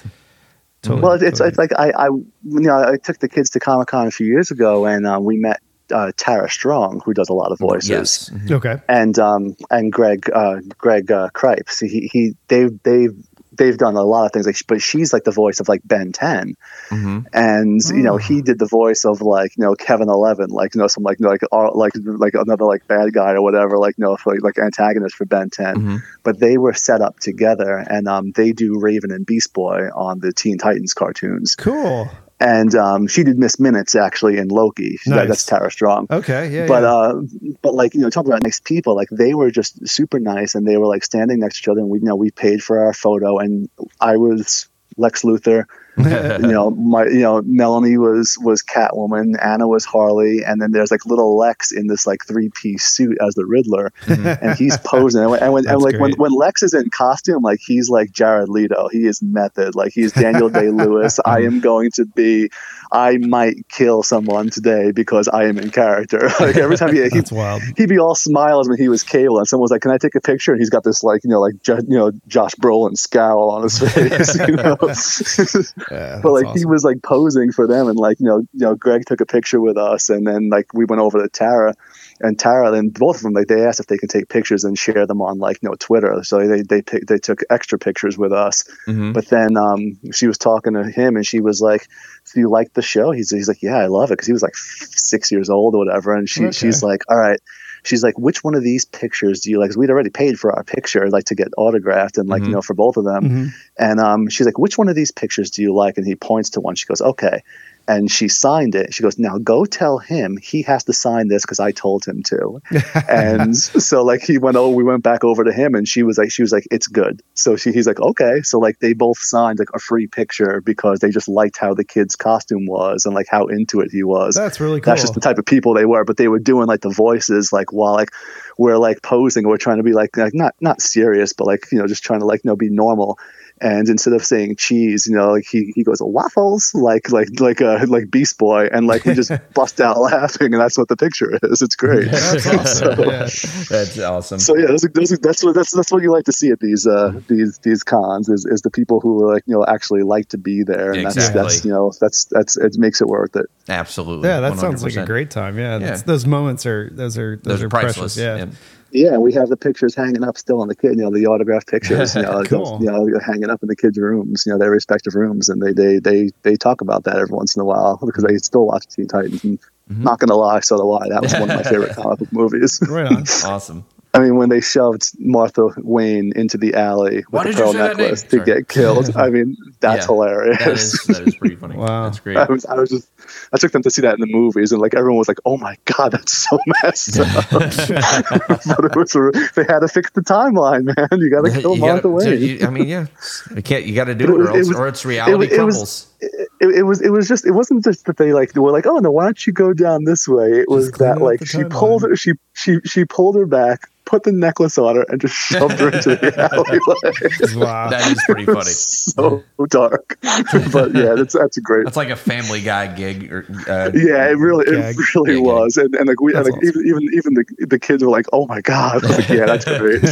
Totally, Well, it's, totally. it's like I, I, you know, I took the kids to Comic Con a few years ago, and uh, we met uh, Tara Strong, who does a lot of voices, yes, okay. and um, and Greg, uh, Greg uh, Cipes. He, he, they, they've, they've done a lot of things, like, but she's like the voice of like Ben 10 Mhm. and you know he did the voice of like you know Kevin Eleven, like you know some like like uh, like like another like bad guy or whatever, like you know for, like, like antagonist for Ben 10 Mhm. But they were set up together, and um, they do Raven and Beast Boy on the Teen Titans cartoons, Cool. And um, she did Miss Minutes actually in Loki. That- that's Tara Strong. Okay. Yeah. But yeah. uh, but like you know, talking about nice people, like they were just super nice, and they were like standing next to each other, and we you know we paid for our photo, and I was Lex Luthor, you know my you know Melanie was was Catwoman, Anna was Harley, and then there's like little Lex in this like three piece suit as the Riddler, and he's posing, and when, and, when, and like when, great. when Lex is in costume, like he's like Jared Leto, he is method, like he's Daniel Day Lewis. I am going to be, I might kill someone today because I am in character. like every time he, he wild. he'd be all smiles when he was Cable, and someone was like, "Can I take a picture?" And he's got this like you know like you know Josh Brolin scowl on his face, you know. Yeah, but like that's he was like posing for them, and like you know you know Greg took a picture with us, and then like we went over to Tara, and Tara, and both of them like they asked if they can take pictures and share them on like you know Twitter, so they they they took extra pictures with us. Mhm. But then um, she was talking to him, and she was like, "Do you like the show?" He's he's like, "Yeah, I love it," because he was like six years old or whatever. And she Okay. she's like, "All right." She's like, "Which one of these pictures do you like?" 'Cause we'd already paid for our picture, like to get autographed, and like Mhm. you know for both of them. Mhm. And um, she's like, "Which one of these pictures do you like?" And he points to one. She goes, "Okay." And she signed it. She goes, "Now go tell him he has to sign this because I told him to." and so like he went oh we went back over to him and she was like she was like it's good so she, he's like okay so like they both signed like a free picture because they just liked how the kid's costume was and like how into it he was That's really cool. that's just the type of people they were but they were doing like the voices like while like we're like posing we're trying to be like, like not not serious but like you know just trying to like you know be normal and instead of saying cheese, you know, like he, he goes waffles, like like like uh, like Beast Boy, and like we just bust out laughing, and that's what the picture is. It's great. That's awesome. So- yeah. That's awesome. So yeah, those, those, that's what that's that's what you like to see at these uh, these these cons is, is the people who are like you know actually like to be there, and that's Exactly. that's you know that's that's it makes it worth it. Absolutely. Yeah, that sounds like a great time. Yeah, Yeah. those moments are those are those, Those are are precious. priceless. Yeah. Yeah, we have the pictures hanging up still on the kid, you know, the autographed pictures, you know, Cool. you know, hanging up in the kids' rooms, you know, their respective rooms, and they they they they talk about that every once in a while because they still watch Teen Titans. And Mm-hmm. Not gonna lie, so do I. That was one of my favorite comic book movies. Right on. Awesome. I mean, when they shoved Martha Wayne into the alley with did the pearl necklace to Sorry. get killed, I mean, that's Yeah, hilarious. That is that is pretty funny. Wow. That's great. I was, I was just, I took them to see that in the movies, and like everyone was like, "Oh my god, that's so messed up." but it was, they had to fix the timeline, man. You got to kill You Martha gotta- Wayne. you- I mean, yeah, you can't. You got to do But it, or it else, was- or it's reality it was- crumbles. it, it was it was just it wasn't just that they like were like oh no why don't you go down this way it was that like she timeline. pulled her she she she pulled her back put the necklace on her and just shoved her into the alleyway Wow. that is pretty funny. so dark but yeah that's that's a great That's like a Family Guy gig. Or, uh, yeah it really Gag. it really Gag. was and, and like we and That's like even even even the the kids were like oh my god I was like yeah that's great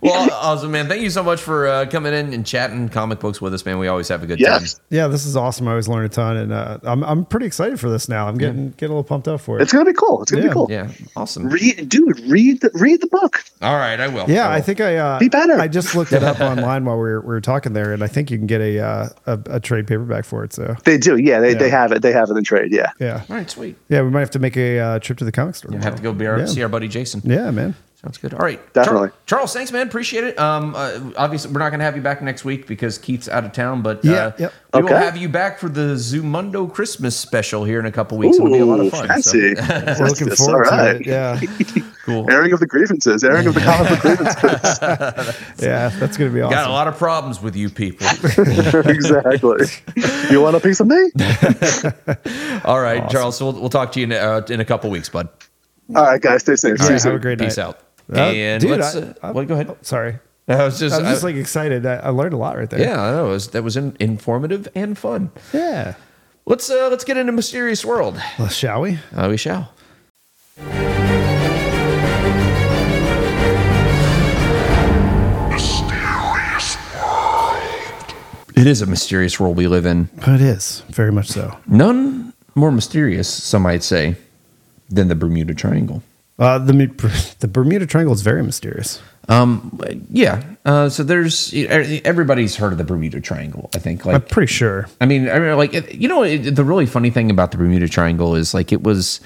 Well, awesome, man. Thank you so much for uh, coming in and chatting comic books with us, man. We always have a good Yes. time. Yeah, this is awesome. I always learn a ton, and uh, I'm I'm pretty excited for this now. I'm getting getting a little pumped up for it. It's gonna be cool. It's gonna Yeah. be cool. Yeah, awesome. Read, dude. Read the read the book. All right, I will. Yeah, will. I think I uh, Be better. I just looked it up online while we were, we were talking there, and I think you can get a uh, a, a trade paperback for it. So They do. Yeah, they, Yeah. they have it. They have it in trade. Yeah. yeah, All right, sweet. yeah, we might have to make a uh, trip to the comic store. You have to go be our, Yeah. see our buddy Jason. Yeah, man. Sounds good. All right, Definitely. Char- Charles, thanks, man. Appreciate it. Um, uh, obviously, we're not going to have you back next week because Keith's out of town, but Yeah, uh, yep. we will have you back for the Zumundo Christmas special here in a couple weeks. It'll be a lot of fun. Fancy. So. We're looking Yes, forward all to right. it. Yeah, cool. Airing of the grievances. Airing of the comic book grievances. yeah, that's gonna be awesome. Got a lot of problems with you people. exactly. You want a piece of me? All right, Charles. So we'll, we'll talk to you in, uh, in a couple weeks, bud. All right, guys. Stay safe. See Yeah, you have a great Peace night. out. And dude, let's. I- uh, I- well, go ahead. oh, sorry, I was just, I was just I- like excited. I, I learned a lot right there. yeah, I know. It was, that was in, informative and fun. yeah. Let's uh, let's get into mysterious world. Well, shall we? Uh, we shall. Mysterious world. It is a mysterious world we live in. It is very much so. None more mysterious, some might say, than the Bermuda Triangle. Uh, the the Bermuda Triangle is very mysterious. Um, yeah. Uh, so there's everybody's heard of the Bermuda Triangle. I think. Like, I'm pretty sure. I mean, I mean, like it- you know, it, the really funny thing about the Bermuda Triangle is like it was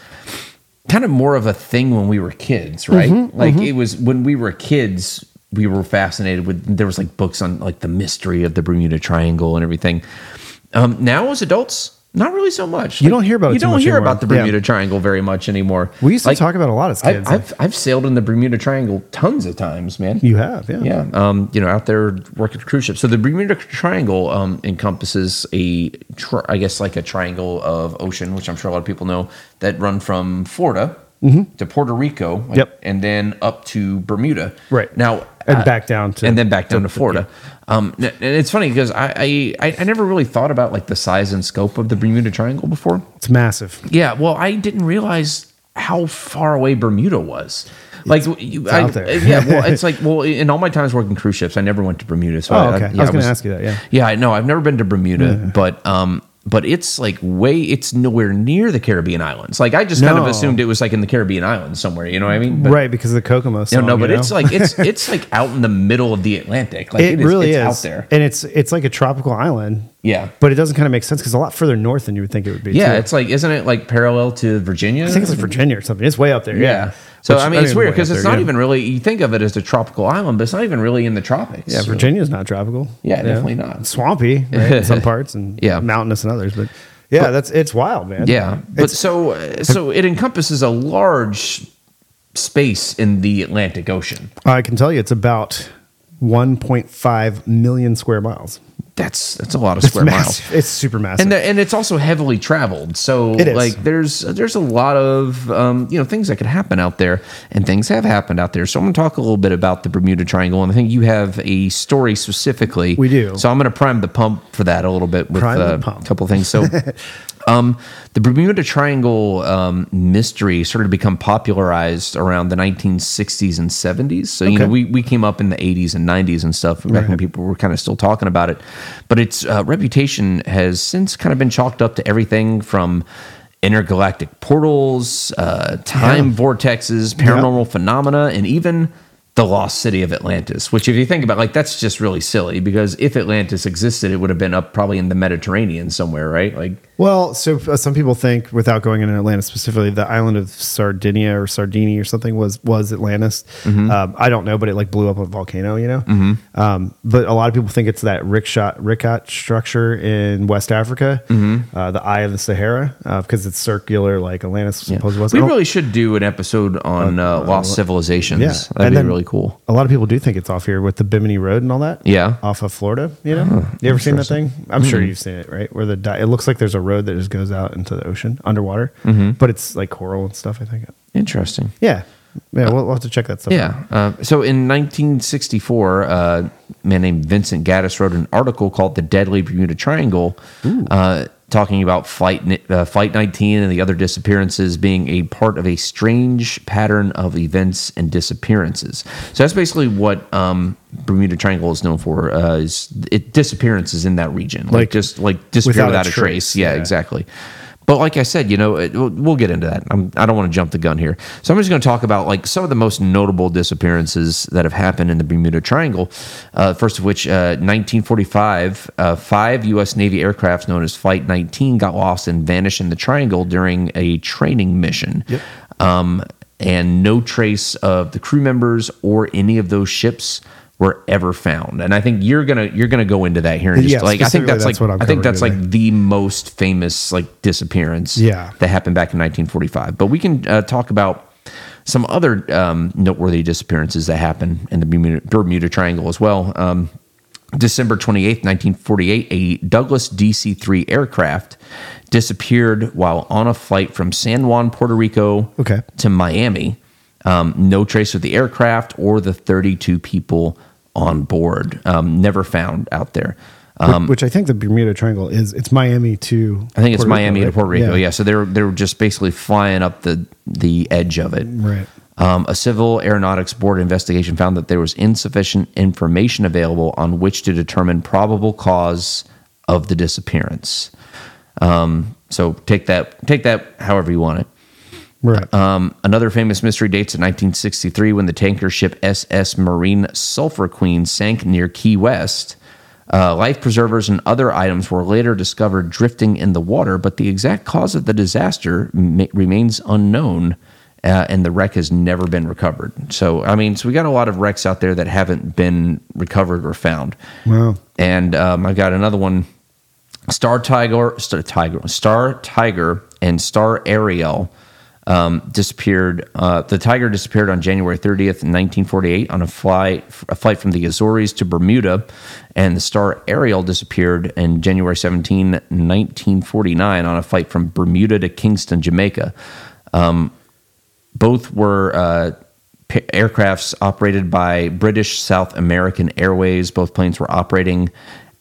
kind of more of a thing when we were kids, right? like it was when we were kids, we were fascinated with. There was like books on like the mystery of the Bermuda Triangle and everything. Um, now as adults. Not really so much. You don't hear about it You don't hear anymore. about the Yeah. Bermuda Triangle very much anymore. We used to Like, talk about it a lot as I, kids. I've I've sailed in the Bermuda Triangle tons of times, man. you have, yeah. Yeah, um, you know, out there working cruise ships. So the Bermuda Triangle um, encompasses a, tri- I guess, like a triangle of ocean, which I'm sure a lot of people know, that run from Florida to Puerto Rico, like, Mm-hmm. Yep. and then up to Bermuda. Right. now, And uh, back down to and then back down to to- Florida. Um, and it's funny because I, I I never really thought about like the size and scope of the Bermuda Triangle before. It's massive. Yeah, well, I didn't realize how far away Bermuda was. Like, you, I, yeah, well, it's like, well, in all my times working cruise ships, I never went to Bermuda. So Oh, I, okay. I yeah, was going to ask you that. Yeah. Yeah, I know. I've never been to Bermuda, but um, but it's like way, it's nowhere near the Caribbean islands. Like, I just kind of assumed it was like in the Caribbean islands somewhere. You know what I mean? But, right, because of the Kokomo No, song. no, but you it's know? like it's it's like out in the middle of the Atlantic. Like it, it is, really it's is out there. and it's it's like a tropical island. Yeah. but it doesn't kind of make sense because a lot further north than you would think it would be. Yeah, too. it's like, isn't it like parallel to Virginia? I think it's like Virginia or something. It's way up there. Yeah. Yeah. So Which- I mean, it's weird because it's there, not yeah. even really. You think of it as a tropical island, but it's not even really in the tropics. Yeah, So- Virginia's not tropical. Yeah, definitely not. Swampy right, in some parts and Yeah. mountainous in others. But yeah, that's it's wild, man. Yeah, but It's- so uh, so it encompasses a large space in the Atlantic Ocean. I can tell you it's about 1.5 million square miles. That's that's a lot of It's square miles. It's super massive. And, the, and it's also heavily traveled, so like there's there's a lot of um, you know things that could happen out there, and things have happened out there. So I'm going to talk a little bit about the Bermuda Triangle, and I think you have a story specifically. We do. So I'm going to prime the pump for that a little bit with uh, a couple of things. So. Um, the Bermuda Triangle um, mystery started to become popularized around the 1960s and 70s. So, you know, we, we came up in the 80s and 90s and stuff back when people were kind of still talking about it. But its uh, reputation has since kind of been chalked up to everything from intergalactic portals, uh, time vortexes, paranormal phenomena, and even the lost city of Atlantis. Which, if you think about, like, that's just really silly because if Atlantis existed, it would have been up probably in the Mediterranean somewhere, right? Like, well, so uh, some people think, without going into Atlantis specifically, the island of Sardinia or Sardini or something was was Atlantis. Mm-hmm. Um, I don't know, but it like blew up a volcano, you know. Um, but a lot of people think it's that rickshaw Richat structure in West Africa, Mm-hmm. uh, the Eye of the Sahara, because it's circular, like Atlantis supposedly was. we really should do an episode on uh, lost civilizations. Yeah, That'd and be then really cool. A lot of people do think it's off here with the Bimini Road and all that. Yeah. off of Florida. You know, you ever seen that thing? I'm sure Mm-hmm. you've seen it, right? Where the di- it looks like there's a road that just goes out into the ocean underwater, Mm-hmm. but it's like coral and stuff. I think. Interesting. Yeah, yeah. We'll, we'll have to check that stuff. out. Yeah. Uh, so in 1964, uh, a man named Vincent Gaddis wrote an article called "The Deadly Bermuda Triangle." Uh, talking about flight uh, flight 19 and the other disappearances being a part of a strange pattern of events and disappearances. So that's basically what um, Bermuda Triangle is known for. Uh, is it disappearances in that region, like, Like, just like disappear without a without, a trace. trace, Yeah, yeah. exactly. But like I said, you know, it, we'll, we'll get into that. I'm, I don't want to jump the gun here. So I'm just going to talk about like some of the most notable disappearances that have happened in the Bermuda Triangle. Uh, first of which, uh, 1945, uh, five U.S. Navy aircrafts known as Flight 19 got lost and vanished in the Triangle during a training mission. Um, and no trace of the crew members or any of those ships were ever found. And I think you're gonna you're gonna go into that here in just Yeah, like I think that's, that's like I think that's like the most famous like disappearance Yeah. that happened back in 1945. But we can uh, talk about some other um, noteworthy disappearances that happened in the Bermuda, Bermuda Triangle as well. Um, December 28, 1948, a Douglas DC 3 aircraft disappeared while on a flight from San Juan, Puerto Rico Okay. to Miami. Um, no trace of the aircraft or the 32 people on board. Um, never found out there. Which- which I think the Bermuda Triangle is. It's Miami to. I think it's Puerto Rico, Miami to right? Puerto Rico. Yeah. so they're they were just basically flying up the the edge of it. Right. Um, a civil aeronautics board investigation found that there was insufficient information available on which to determine probable cause of the disappearance. Um, so take that take that however you want it. Right. Um, another famous mystery dates in 1963 when the tanker ship SS Marine Sulphur Queen sank near Key West. Uh, life preservers and other items were later discovered drifting in the water, but the exact cause of the disaster ma- remains unknown, uh, and the wreck has never been recovered. So, I mean, so we got a lot of wrecks out there that haven't been recovered or found. Wow. And um, I got another one. Star Tiger, Star Tiger, Star Tiger, and Star Ariel um, disappeared. Uh, the Tiger disappeared on January 30th, 1948, on a flight a flight from the Azores to Bermuda, and the Star Ariel disappeared in January 17, 1949, on a flight from Bermuda to Kingston, Jamaica. Um, both were uh, p- aircrafts operated by British South American Airways. Both planes were operating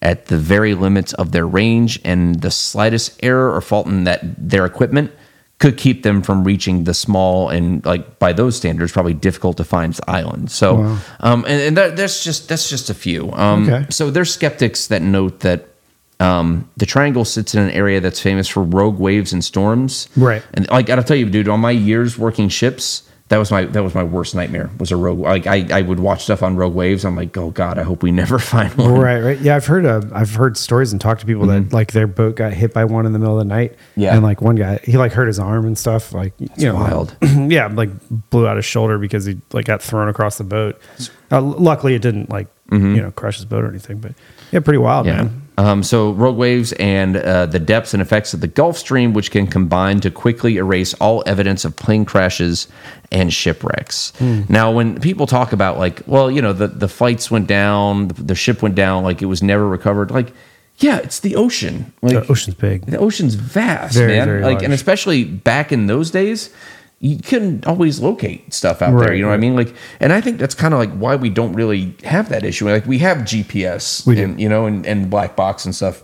at the very limits of their range, and the slightest error or fault in that their equipment could keep them from reaching the small and like by those standards probably difficult to find island. So, Wow. um, and, and that, that's just that's just a few. Um, Okay. So there's skeptics that note that um, the triangle sits in an area that's famous for rogue waves and storms. Right. And like I gotta tell you, dude, on my years working ships, that was my that was my worst nightmare. Was a rogue like I, I would watch stuff on rogue waves. I'm like, oh god, I hope we never find one. Right, right. Yeah, I've heard uh, I've heard stories and talked to people that like their boat got hit by one in the middle of the night. Mm-hmm. Yeah. and like one guy he like hurt his arm and stuff. Like you know, wild. yeah, like blew out his shoulder because he like got thrown across the boat. Uh, luckily, it didn't like you know crush his boat or anything. But yeah, pretty wild, Mm-hmm. Yeah. man. Um, so rogue waves and uh, the depths and effects of the Gulf Stream, which can combine to quickly erase all evidence of plane crashes and shipwrecks. Now, when people talk about like, well, you know, the the flights went down, the, the ship went down, like it was never recovered. Like, yeah, it's the ocean. Like, The ocean's big. The ocean's vast, Very, man. very like, large. and especially back in those days, you can't always locate stuff out there. You know what I mean? Like, and I think that's kind of like why we don't really have that issue. Like, we have GPS, We and you know, and, and black box and stuff.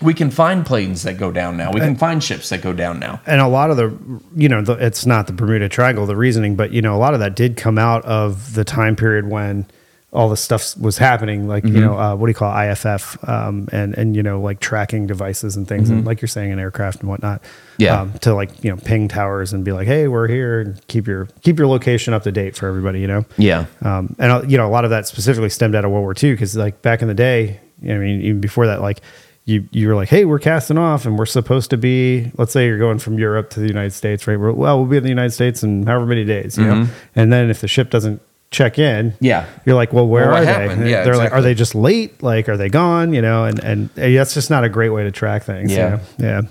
We can find planes that go down now. We can find ships that go down now. and a lot of the you know the, it's not the bermuda triangle the reasoning but you know a lot of that did come out of the time period when all this stuff was happening like Mm-hmm. you know uh, what do you call it, iff um, and and you know like tracking devices and things and like you're saying in aircraft and whatnot Mm-hmm. Yeah. um, to like you know ping towers and be like hey we're here and keep your keep your location up to date for everybody you know Yeah. um, and uh, you know a lot of that specifically stemmed out of World War II because like back in the day, I mean even before that, like you you were like, hey, we're casting off and we're supposed to be. Let's say you're going from Europe to the United States, right? We're, well, we'll be in the United States in however many days, you know. And then if the ship doesn't check in, Mm-hmm. Yeah. you're like, well, where Well, are what they? Yeah, they're like, are they just late? Like, are they gone? You know, and and uh, that's just not a great way to track things. you Yeah. know? yeah.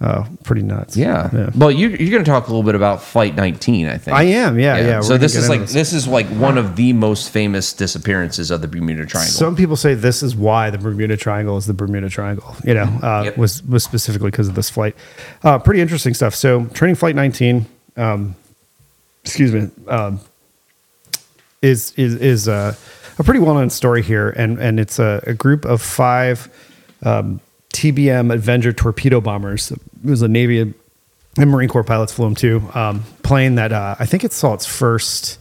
Oh, pretty nuts. Yeah. Well, you, you're going to talk a little bit about Flight 19, I think. I am. Yeah, yeah. we're so this is like this. is like one of the most famous disappearances of the Bermuda Triangle. Some people say this is why the Bermuda Triangle is the Bermuda Triangle. You know, uh, Yep. was was specifically because of this flight. Uh, pretty interesting stuff. So, training flight 19, um, excuse me, um, is is is uh, a pretty well known story here, and and it's a, a group of five um, TBM Avenger torpedo bombers. It was a Navy and Marine Corps pilots flew them too. Um, plane that uh, I think it saw its first.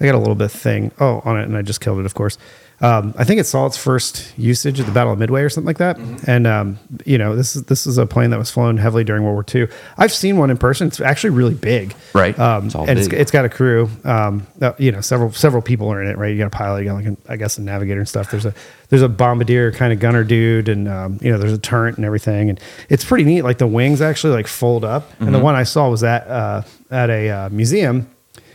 I got a little bit thing oh on it, and I just killed it, of course. Um, I think it saw its first usage at the Battle of Midway or something like that. And um, you know, this is this is a plane that was flown heavily during World War II. I've seen one in person. It's actually really big, Right. Um, It's and it's, it's got a crew. Um, uh, you know, several several people are in it, right? You got a pilot, you got like an, I guess a navigator and stuff. There's a there's a bombardier kind of gunner dude, and um, you know, there's a turret and everything, and it's pretty neat. Like the wings actually like fold up, and the Mm-hmm. one I saw was at uh, at a uh, museum.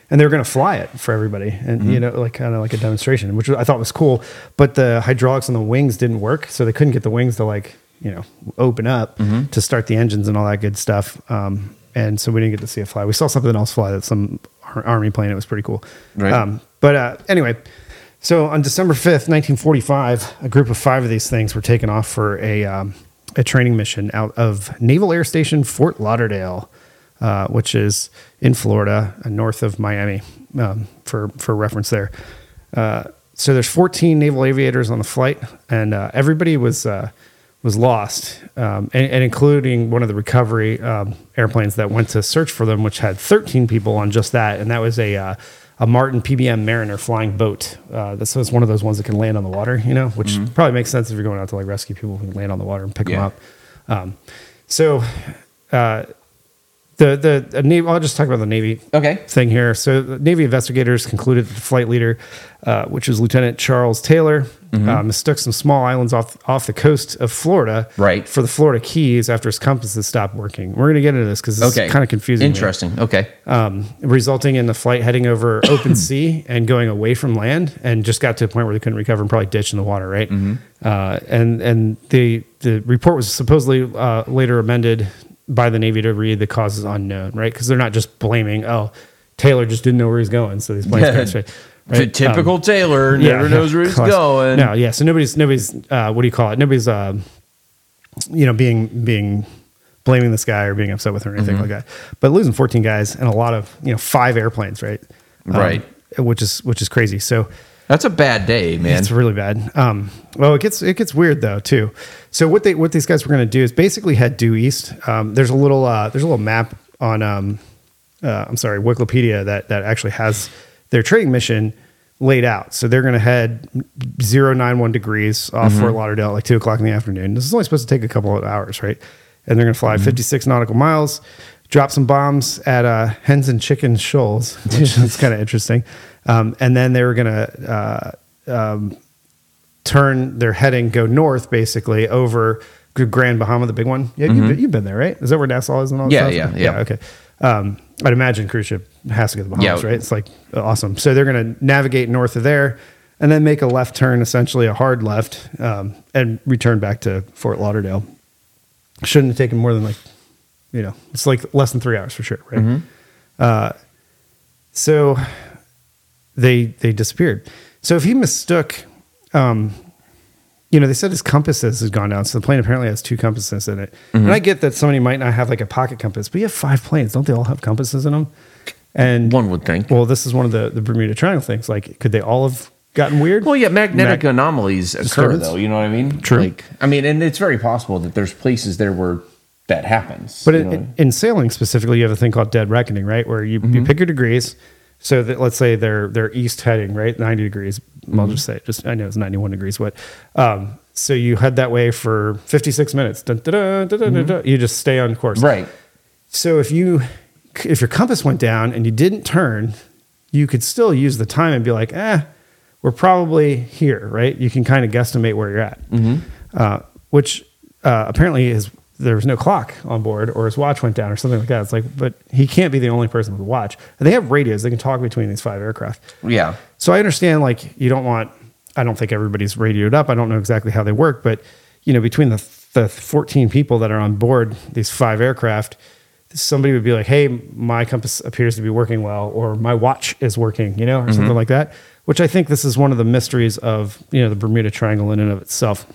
And they were going to fly it for everybody, and Mm-hmm. you know, like kind of like a demonstration, which I thought was cool. But the hydraulics on the wings didn't work, so they couldn't get the wings to like you know open up Mm-hmm. to start the engines and all that good stuff. Um, and so we didn't get to see it fly. We saw something else fly that some army plane. It was pretty cool. Right. Um, but uh, anyway, so on December fifth, nineteen forty-five, a group of five of these things were taken off for a um, a training mission out of Naval Air Station Fort Lauderdale, uh, which is in Florida, uh, north of Miami, um, for for reference there. Uh, so there's 14 naval aviators on the flight, and uh, everybody was uh, was lost, um, and, and including one of the recovery um, airplanes that went to search for them, which had 13 people on just that, and that was a uh, a Martin PBM Mariner flying boat. Uh, this was one of those ones that can land on the water, you know, which probably makes sense if you're going out to like rescue people who can land on the water and pick Yeah. them up. Um, so uh, the the uh, Navy. I'll just talk about the Navy Okay. thing here. So, the Navy investigators concluded that the flight leader, uh, which is Lieutenant Charles Taylor, Mm-hmm. uh, mistook some small islands off off the coast of Florida, Right. for the Florida Keys after his compasses stopped working. We're going to get into this because it's Okay. kind of confusing. me. Interesting. Okay. Um, resulting in the flight heading over open sea and going away from land, and just got to a point where they couldn't recover and probably ditched in the water, right? Uh, and and the the report was supposedly uh, later amended by the Navy to read the causes unknown, right? Because they're not just blaming, oh, Taylor just didn't know where he's going, so these planes crashed. Right? T- Typical Taylor never yeah, knows where he's class- going. No, yeah. So nobody's nobody's uh, what do you call it? Nobody's uh, you know being being blaming this guy or being upset with him or Mm-hmm. anything like that. But losing 14 guys and a lot of you know five airplanes, right? Um, Right. Which is which is crazy. So That's a bad day, man. it's really bad. Um, well, it gets it gets weird though too. So what they what these guys were going to do is basically head due east. Um, there's a little uh, there's a little map on um, uh, I'm sorry Wikipedia that that actually has their training mission laid out. So they're going to head 091 degrees off Fort Lauderdale at like two o'clock in the afternoon. This is only supposed to take a couple of hours, right? And they're going to fly 56 nautical miles, drop some bombs at uh, Hens and Chicken Shoals, which is kind of interesting. Um, and then they were going to uh, turn their heading, go north basically over Grand Bahama, the big one. Yeah, you've, been, you've been there, right? Is that where Nassau is and all that Mm-hmm. Yeah, yeah, yeah. Okay. Um, I'd imagine cruise ship has to go to the Bahamas, Yeah. right? It's like awesome. So they're going to navigate north of there and then make a left turn, essentially a hard left, um, and return back to Fort Lauderdale. Shouldn't have taken more than like, you know, it's like less than three hours for sure, right? Mm-hmm. Uh, so they they disappeared. So if he mistook, um, you know, they said his compasses has gone down. So the plane apparently has two compasses in it. Mm-hmm. And I get that somebody might not have like a pocket compass, but you have five planes. Don't they all have compasses in them? And One would think. Well, this is one of the the Bermuda Triangle things. Like, could they all have gotten weird? Well, yeah, magnetic Mag- anomalies occur, though. You know what I mean? True. Like, I mean, and it's very possible that there's places there where that happens. But in, in sailing specifically, you have a thing called dead reckoning, right? Where you, you pick your degrees. So that let's say they're they're east heading, right, ninety degrees. I'll just say, it, just I know it's ninety one degrees, what? um, so you head that way for fifty six minutes. Dun, dun, dun, dun. You just stay on course, right. So if you if your compass went down and you didn't turn, you could still use the time and be like, eh, we're probably here, right? You can kind of guesstimate where you're at, uh, which uh, apparently is there was no clock on board or his watch went down or something like that. It's like, but he can't be the only person with a watch. And they have radios; they can talk between these five aircraft. Yeah. So I understand like you don't want I don't think everybody's radioed up. I don't know exactly how they work, but you know, between the the 14 people that are on board these five aircraft, somebody would be like, "Hey, my compass appears to be working well or my watch is working," you know, or mm-hmm. something like that. Which I think this is one of the mysteries of, you know, the Bermuda Triangle in and of itself.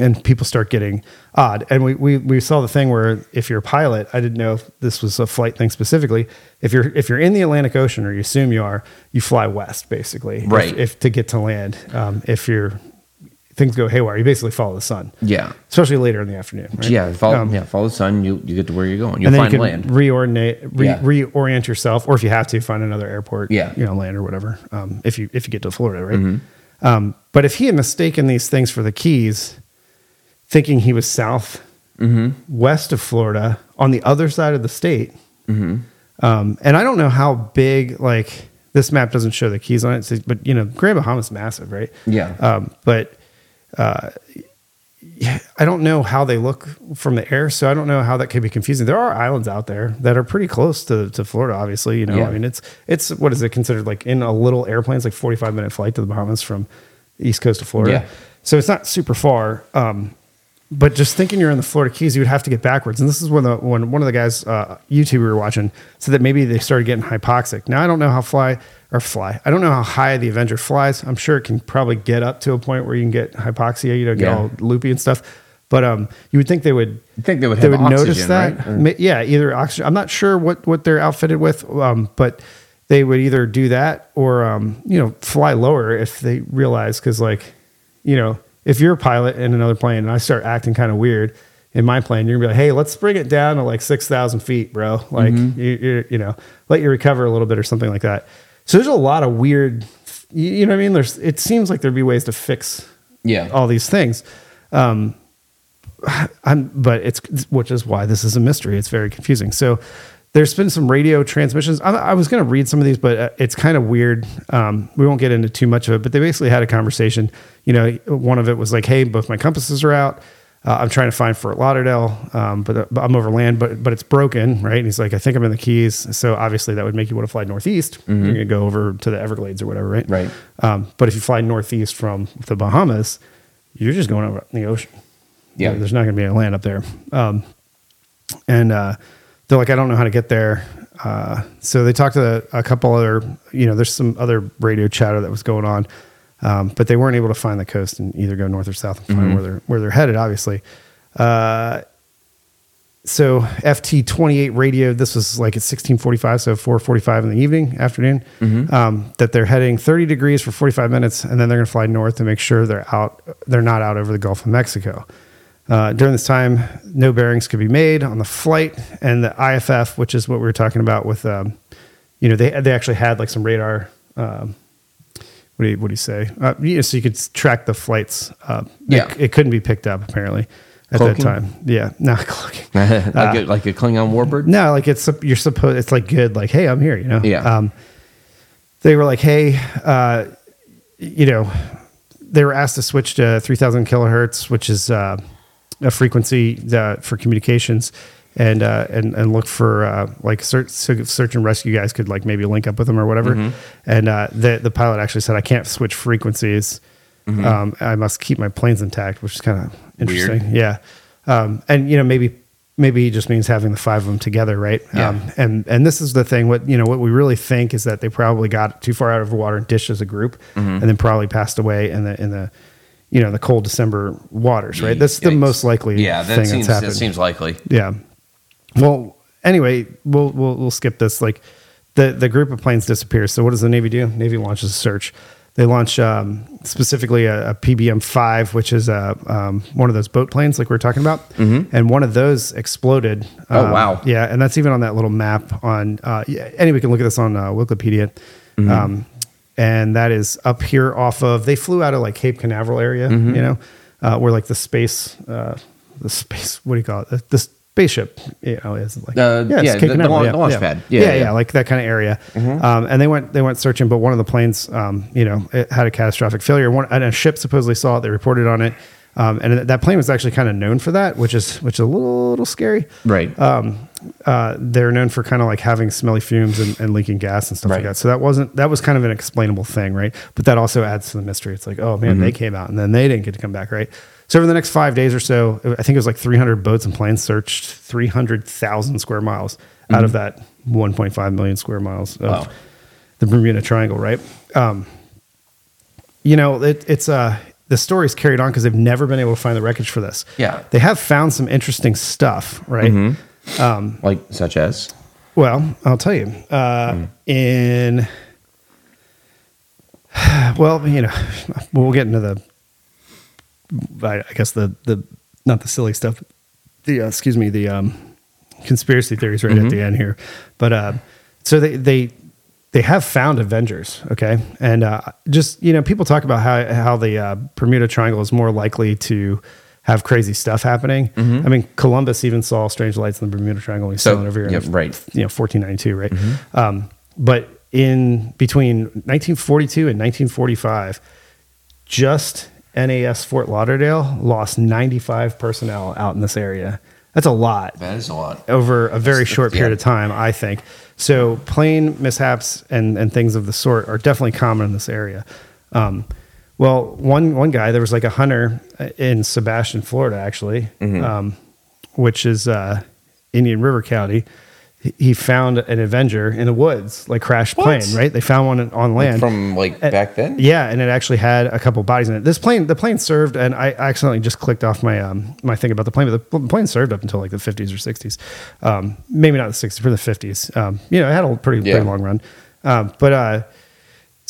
And people start getting odd. And we, we, we saw the thing where if you're a pilot, I didn't know if this was a flight thing specifically. If you're if you're in the Atlantic Ocean, or you assume you are, you fly west basically, if- Right. If, to get to land. Um, if you're things go haywire, you basically follow the sun. Yeah. especially later in the afternoon. Right? Yeah, follow, Um, yeah, follow the sun. You you get to where you're going. You'll find you land. reorient re, Yeah. reorient yourself, or if you have to, find another airport. Yeah. you know, land or whatever. Um, if you if you get to Florida, right? Mm-hmm. Um, but if he had mistaken these things for the Keys, thinking he was south Mm-hmm. west of Florida on the other side of the state, Mm-hmm. um, and I don't know how big like this map doesn't show the Keys on it, so- but you know, Grand Bahama's massive, right? Yeah. Um, but uh, I don't know how they look from the air, so I don't know how that could be confusing. There are islands out there that are pretty close to, to Florida, obviously. You know, Yeah. I mean, it's it's what is it considered like in a little airplane? It's like forty five minute flight to the Bahamas from east coast of Florida. Yeah. So it's not super far. Um, but just thinking you're in the Florida Keys, you would have to get backwards. And this is when the when one of the guys uh, YouTube we were watching said that maybe they started getting hypoxic. Now I don't know how fly or fly. I don't know how high the Avenger flies. I'm sure it can probably get up to a point where you can get hypoxia, you know, get Yeah. all loopy and stuff. But um, you would think they would You think they would they have would notice that. right? Yeah, either oxygen. I'm not sure what what they're outfitted with, um, but they would either do that or um, you know fly lower if they realize because like you know if you're a pilot in another plane and I start acting kind of weird in my plane, you're gonna be like, hey, let's bring it down to like six thousand feet, bro. Like Mm-hmm. you, you you know let you recover a little bit or something like that. So there's a lot of weird. You, you know what I mean? There's. It seems like there'd be ways to fix Yeah. all these things. Um, I'm, but it's which is why this is a mystery. It's very confusing. So there's been some radio transmissions. I, I was going to read some of these, but uh, it's kind of weird. Um, we won't get into too much of it. But they basically had a conversation. You know, one of it was like, "Hey, both my compasses are out. Uh, I'm trying to find Fort Lauderdale, um, but, uh, but I'm over land, but but it's broken, right?" And he's like, "I think I'm in the Keys." So obviously that would make you want to fly northeast. You're going to go over to the Everglades or whatever, right? Right. Um, but if you fly northeast from the Bahamas, you're just going over the ocean. Yeah. There's not going to be any land up there. Um, and uh, they're like, I don't know how to get there. Uh, so they talked to a couple other, you know, there's some other radio chatter that was going on, um, but they weren't able to find the coast and either go north or south and find where they're where they're headed. Obviously, uh, so FT twenty eight radio. This was like at sixteen forty five, so four forty five in the evening, afternoon. Um, that they're heading thirty degrees for forty five minutes, and then they're going to fly north to make sure they're out. They're not out over the Gulf of Mexico. Uh, during this time, no bearings could be made on the flight, and the IFF, which is what we were talking about with, um, you know, they they actually had like some radar. Um, what do you what do you say? Uh, you know, so you could track the flights. Uh, Yeah. it, it couldn't be picked up apparently at Cloaking? that time. Yeah, not cloaking. like, Uh, a, like a Klingon warbird. No, like it's you're supposed. It's like good. Like, hey, I'm here. You know. Yeah. Um, they were like, hey, uh, you know, they were asked to switch to 3,000 kilohertz, which is uh, a frequency that for communications, and uh, and and look for uh, like search search and rescue guys could like maybe link up with them or whatever. Mm-hmm. And uh, the the pilot actually said, I can't switch frequencies. Mm-hmm. Um, I must keep my planes intact, which is kind of interesting. Yeah. Um, and you know maybe maybe he just means having the five of them together, right? Yeah. Um, and and this is the thing. What you know, what we really think is that they probably got too far out of the water and dished as a group, Mm-hmm. and then probably passed away in the in the you know the cold December waters, right? That's the Yikes. most likely Yeah, that thing seems that's that happened. seems likely. Yeah. Well, anyway, we'll we'll we'll skip this. Like the the group of planes disappears. So what does the Navy do? Navy launches a search. They launch um, specifically a, a PBM five, which is a um, one of those boat planes like we are talking about, and one of those exploded. Mm-hmm. Oh, Um, wow. Yeah, and that's even on that little map on. Uh, yeah, anyway, we can look at this on uh, Wikipedia. Mm-hmm. Um, and that is up here off of. They flew out of like Cape Canaveral area, Mm-hmm. you know, uh, where like the space, uh, the space. What do you call it? The, the spaceship, you know, is like Uh, it's yeah, Cape the- the Canaveral, launch- the launch pad. Yeah Yeah, yeah, yeah. like that kind of area. Um, and they went they went searching, but one of the planes, um, you know, it had a catastrophic failure. One and a ship supposedly saw it. They reported on it. Um, and that plane was actually kind of known for that, which is which is a little, little scary Right. Uh, they're known for kind of like having smelly fumes and, and leaking gas and stuff like that. So that wasn't that was kind of an explainable thing, right? But that also adds to the mystery. It's like, oh man, they came out and then they didn't get to come back, right? So over the next five days or so, I think it was like 300 boats and planes searched 300,000 square miles out of that 1.5 million square miles of Wow. the Bermuda Triangle, right? Um, you know, it, it's uh, the story's carried on because they've never been able to find the wreckage for this. Yeah. they have found some interesting stuff, right? Like such as Well, I'll tell you. Uh, In well, you know, we'll get into the I, I guess the the not the silly stuff. The uh, excuse me the um, conspiracy theories right at the end here, but uh, so they they they have found Avengers, okay, and uh, just you know people talk about how how the uh, Bermuda Triangle is more likely to have crazy stuff happening. I mean, Columbus even saw strange lights in the Bermuda Triangle. He So, over here, in, right. You know, 1492, right? Um, but in between 1942 and 1945, just NAS Fort Lauderdale lost 95 personnel out in this area. That's a lot That is a lot. over a very short period yeah. of time, I think. So plane mishaps and, and things of the sort are definitely common in this area. Um, well, one one guy there was like a hunter in Sebastian, Florida, actually, Mm-hmm. um, which is uh, Indian River County. He- He found an Avenger in the woods, like crashed plane. Right? They found one on land From like uh, back then? Yeah, and it actually had a couple bodies in it. This plane, the plane served, and I accidentally just clicked off my um, my thing about the plane, but the plane served up until like the 50s or 60s. Um, maybe not the 60s, for the 50s. Um, you know, it had a pretty, Yeah. pretty long run. Um, but uh,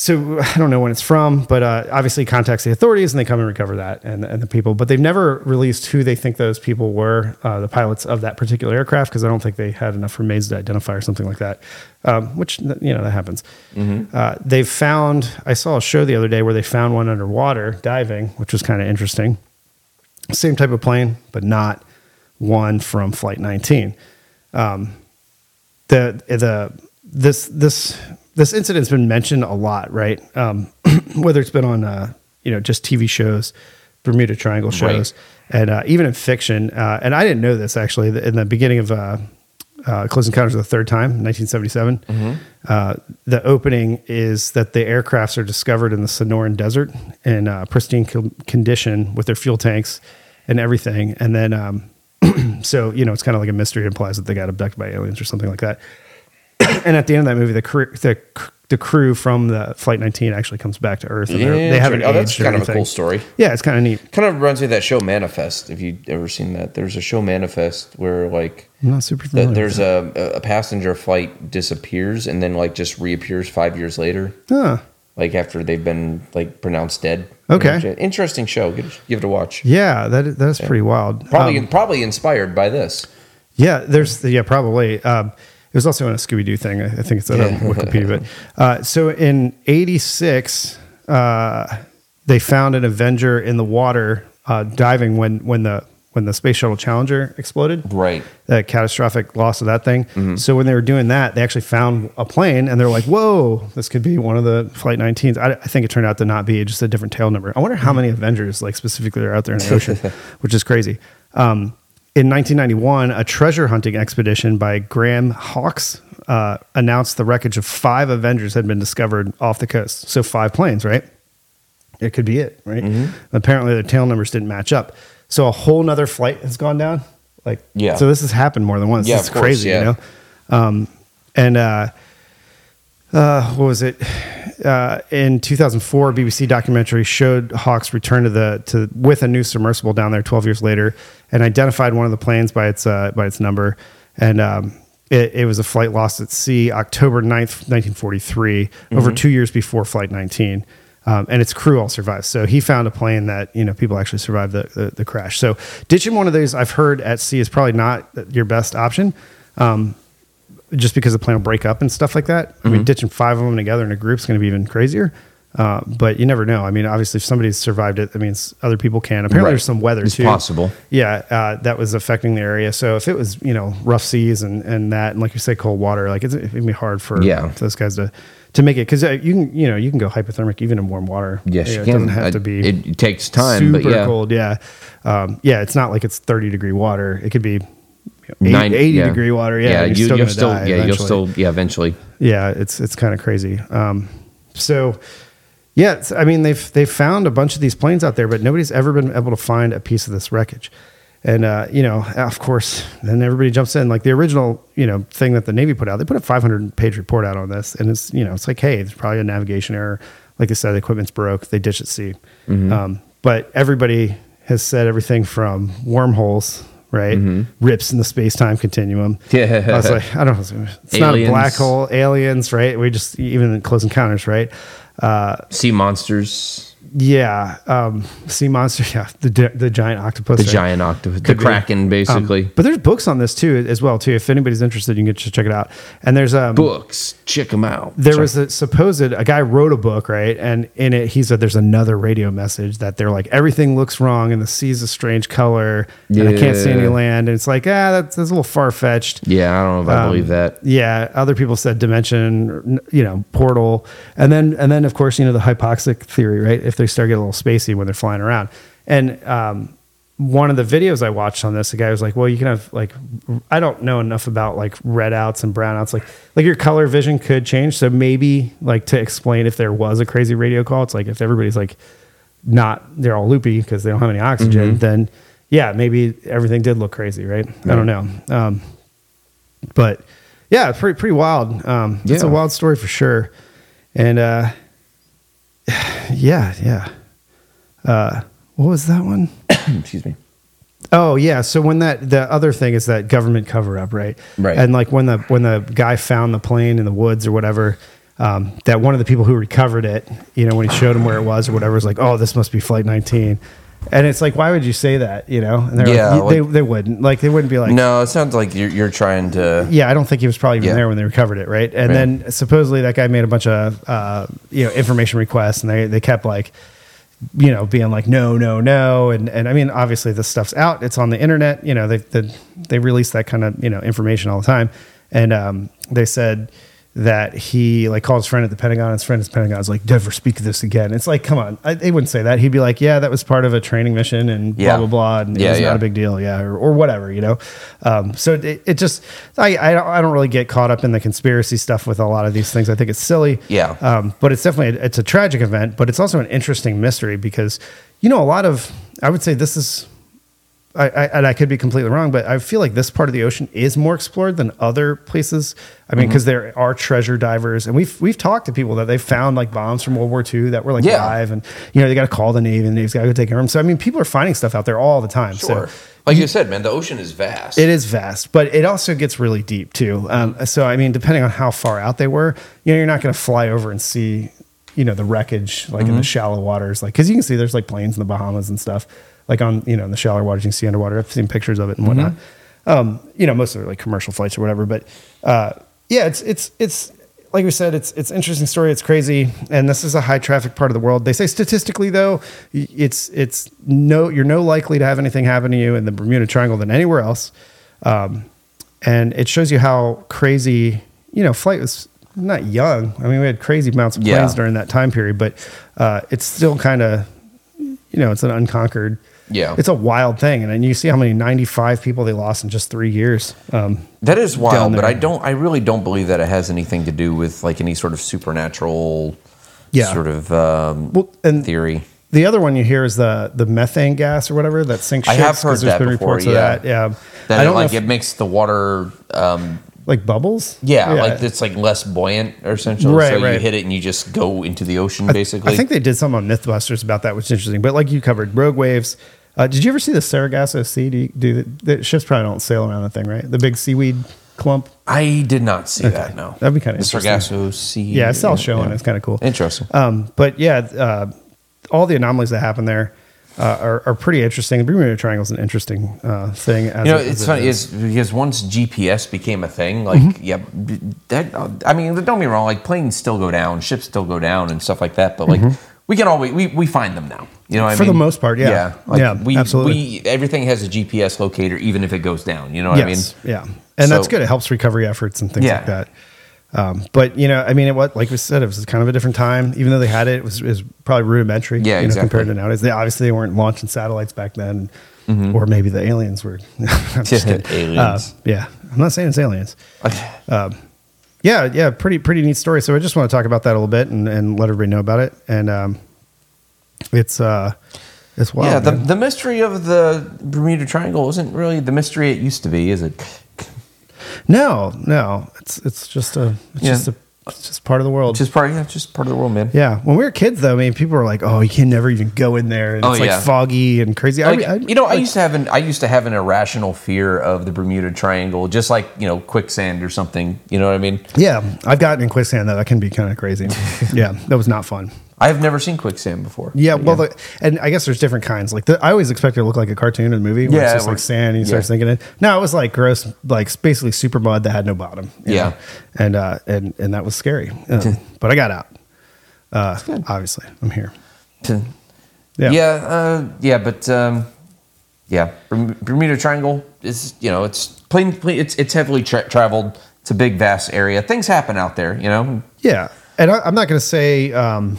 so I don't know when it's from, but uh, obviously contacts the authorities and they come and recover that and, and the people. But they've never released who they think those people were, uh, the pilots of that particular aircraft, because I don't think they had enough remains to identify or something like that. Um, which you know that happens. Uh, they've found. I saw a show the other day where they found one underwater diving, which was kind of interesting. Same type of plane, but not one from Flight 19 the the this this this incident's been mentioned a lot, right? Um, whether it's been on uh, you know just TV shows, Bermuda Triangle shows, and uh, even in fiction. Uh, and I didn't know this actually in the beginning of uh, uh, Close Encounters of the Third Time, 1977. Uh, the opening is that the aircrafts are discovered in the Sonoran Desert in uh, pristine co- condition with their fuel tanks and everything, and then. Um, so you know it's kind of like a mystery it implies that they got abducted by aliens or something like that and at the end of that movie the crew the, the crew from the flight 19 actually comes back to earth and they haven't oh, that's kind of a cool story. yeah it's kind of neat Kind of reminds me of that show Manifest. If you ever seen that, there's a show Manifest where like i'm not super familiar there's a a passenger flight disappears and then like just reappears five years later. Huh. like after they've been like pronounced dead. Okay. interesting show. Give, give it a watch. yeah that that's pretty wild Probably Um, probably inspired by this. Yeah, there's yeah probably. Um, it was also in a Scooby Doo thing. I I think it's on Yeah. Wikipedia. But uh, so in '86, uh, they found an Avenger in the water uh, diving when when the when the space shuttle Challenger exploded. Right. The catastrophic loss of that thing. Mm-hmm. So when they were doing that, they actually found a plane, and they're like, "Whoa, this could be one of the Flight 19s." I, I think it turned out to not be just a different tail number. I wonder how many Avengers, like specifically, are out there in the ocean, which is crazy. Um, in 1991, a treasure hunting expedition by Graham Hawkes uh, announced the wreckage of five Avengers had been discovered off the coast. So five planes, right? It could be it, right? Mm-hmm. Apparently, the tail numbers didn't match up. So a whole nother flight has gone down. Like, Yeah. So this has happened more than once. Yeah, It's crazy, yeah. you know. Um, and uh, uh, what was it? Uh, in 2004, BBC documentary showed Hawkes return to the to with a new submersible down there 12 years later, and identified one of the planes by its uh, by its number, and um, it, it was a flight lost at sea October 9th, 1943, over two years before Flight 19. Um, and its crew all survived. So he found a plane that you know people actually survived the, the, the crash. So ditching one of these, I've heard at sea is probably not your best option. Um, just because the plane will break up and stuff like that. I Mm-hmm. mean, ditching five of them together in a group is going to be even crazier. Uh, but you never know. I mean, obviously, if somebody's survived it, that means other people can. Apparently, Right. there's some weather It's too. possible. Yeah, uh, that was affecting the area. So if it was, you know, rough seas and, and that, and like you say, cold water, like it's, it'd be hard for Yeah. those guys to to make it because uh, you can, you know, you can go hypothermic even in warm water. Yes, You can. It doesn't have Uh, to be. It, takes time, super but yeah. cold. Yeah, um, yeah. It's not like it's 30 degree water. It could be. Nine- 80 yeah. degree water. Yeah, yeah. you're You, still you'll still, yeah, you'll eventually still, yeah, eventually. yeah it's it's kind of crazy um so yeah it's, i mean they've they've found a bunch of these planes out there but nobody's ever been able to find a piece of this wreckage and uh, you know of course then everybody jumps in like the original you know thing that the navy put out they put a 500 page report out on this and it's you know it's like hey there's probably a navigation error like i said the equipment's broke they ditch at sea um, but everybody has said everything from wormholes right rips in the space-time continuum Yeah. i was like i don't know it's not a black hole aliens, right? We just even in Close Encounters, right? Uh, Sea monsters. Yeah, um, sea monster. Yeah, the the giant octopus. The right? giant octopus, the be. kraken, basically. Um, but there's books on this too, as well too. If anybody's interested, you can just check it out. And there's um, Books, check them out. there was a supposed a guy wrote a book right and in it he said there's another radio message that they're like everything looks wrong and the sea's a strange color and i can't see any land and it's like ah that's, that's a little far-fetched yeah, I don't know if I Um, believe that. yeah other people said dimension you know portal and then and then of course you know the hypoxic theory right if they start getting a little spacey when they're flying around and um one of the videos I watched on this, the guy was like, "Well, you can have like, I don't know enough about like red outs and brown outs. Like, like your color vision could change. So maybe like to explain if there was a crazy radio call, it's like if everybody's like not, they're all loopy because they don't have any oxygen, then yeah, maybe everything did look crazy, right? I don't know. Um, but yeah, pretty pretty wild. Um, It's a wild story for sure. And uh, yeah, yeah. Uh, what was that one? Excuse me. Oh yeah. So when that the other thing is that government cover up, right? Right. And like when the when the guy found the plane in the woods or whatever, um, that one of the people who recovered it, you know, when he showed him where it was or whatever, was like, oh, this must be flight 19. And it's like, why would you say that? You know? And they're Yeah, like, they, they wouldn't like they wouldn't be like, No, it sounds like you're, you're trying to. yeah, I don't think he was probably even Yeah. there when they recovered it, right? And Right. then supposedly that guy made a bunch of uh, you know information requests, and they they kept like you know being like no, no, no, and and I mean obviously this stuff's out, it's on the internet, you know they they, they release that kind of you know information all the time, and um, they said that he like called his friend at the Pentagon. His friend at the Pentagon was like, "Never speak of this again." It's like, come on, I, they wouldn't say that. He'd be like, "Yeah, that was part of a training mission," and Yeah. blah blah blah, and Yeah, it was yeah. not a big deal, yeah, or, or whatever, you know. Um, so it, it just, I, I don't, I don't really get caught up in the conspiracy stuff with a lot of these things. I think it's silly, Yeah. Um, but it's definitely it's a tragic event, but it's also an interesting mystery because you know a lot of, I would say this is. I, I, and I could be completely wrong, but I feel like this part of the ocean is more explored than other places. I Mm-hmm. mean, because there are treasure divers, and we've we've talked to people that they found like bombs from World War II that were like Yeah. live, and you know they got to call the Navy, and the Navy's got to go take care of them. So I mean, people are finding stuff out there all the time. Sure. So like you said, man, the ocean is vast. it is vast, but it also gets really deep too. Um, so I mean, depending on how far out they were, you know, you're not going to fly over and see, you know, the wreckage like Mm-hmm. in the shallow waters, like because you can see there's like planes in the Bahamas and stuff, like on you know in the shallower waters you can see underwater. I've seen pictures of it and whatnot. Mm-hmm. Um, you know, most of it are like commercial flights or whatever, but uh, yeah, it's it's it's like we said, it's it's an interesting story. It's crazy, and this is a high traffic part of the world. They say statistically, though, it's it's no you're no likely to have anything happen to you in the Bermuda Triangle than anywhere else, um, and it shows you how crazy you know flight was not young. I mean, we had crazy amounts of Yeah. planes during that time period, but uh, it's still kind of you know it's an unconquered. Yeah. it's a wild thing, and then you see how many 95 people they lost in just three years. Um, That is wild, but. I don't. I really don't believe that it has anything to do with like any sort of supernatural, Yeah. sort of um, Well, and theory. The other one you hear is the the methane gas or whatever that sinks I have heard that been before, reports of yeah. that. Yeah, That I don't like know it makes the water. Um, like bubbles. yeah, like it's like less buoyant or essentially. Right, so you hit it and you just go into the ocean basically. I think they did some on MythBusters about that, which is interesting. But like you covered, rogue waves. Uh, did you ever see the Sargasso Sea? Do, you, do the, the ships probably don't sail around the thing, right? The big seaweed clump. I did not see that. No, That'd be kinda the interesting. Sargasso Sea. Yeah, it's all showing. Yeah. It's kind of cool. Interesting. Um, but yeah, uh, all the anomalies that happen there uh, are, are pretty interesting. The Bermuda Triangle is an interesting uh, thing. As You know, it- it's it funny is. is because once GPS became a thing, like Mm-hmm. yeah, that I mean, don't be me wrong, like planes still go down, ships still go down, and stuff like that. But like we can always we, we find them now. You know, what I Mm-hmm. For the most part, yeah. yeah, like Yeah, we, absolutely. We everything has a GPS locator, even if it goes down. You know what yes, I mean? yeah, and that's good. It helps recovery efforts and things Yeah. like that. Um, but you know, I mean, it was like we said, it was kind of a different time. Even though they had it, it was, it was probably rudimentary. Yeah, you know, compared to nowadays. They obviously they weren't launching satellites back then, Mm-hmm. or maybe the aliens were. I'm just kidding. Aliens. Uh, yeah, I'm not saying it's aliens. Yeah, yeah, pretty pretty neat story. So I just want to talk about that a little bit and, and let everybody know about it. And um, it's uh, it's wild. yeah, the, man. the mystery of the Bermuda Triangle isn't really the mystery it used to be, is it? No, no, it's it's just a it's Yeah. just a it's just part of the world. Just part, yeah, just part of the world, man. Yeah, when we were kids, though, I mean, people were like, "Oh, you can never even go in there, and Oh, it's like yeah. foggy and crazy." Like, I, I, you know, I used to have an I used to have an irrational fear of the Bermuda Triangle, just like you know quicksand or something. You know what I mean? yeah, I've gotten in quicksand though. That can be kind of crazy. yeah, that was not fun. I've never seen quicksand before. Yeah, well, The, and I guess there's different kinds. Like the, I always expected it to look like a cartoon in a movie. Where Yeah, it's just like sand. And you start yeah. thinking it. No, it was like gross, like basically super mud that had no bottom. Yeah. know? and uh, and and that was scary. Uh, but I got out. Uh, obviously, I'm here. Yeah, Yeah. uh, yeah, but um, yeah, Bermuda Triangle is you know it's plain, plain it's it's heavily tra- traveled. It's a big, vast area. Things happen out there, you know. Yeah, and I, I'm not going to say um,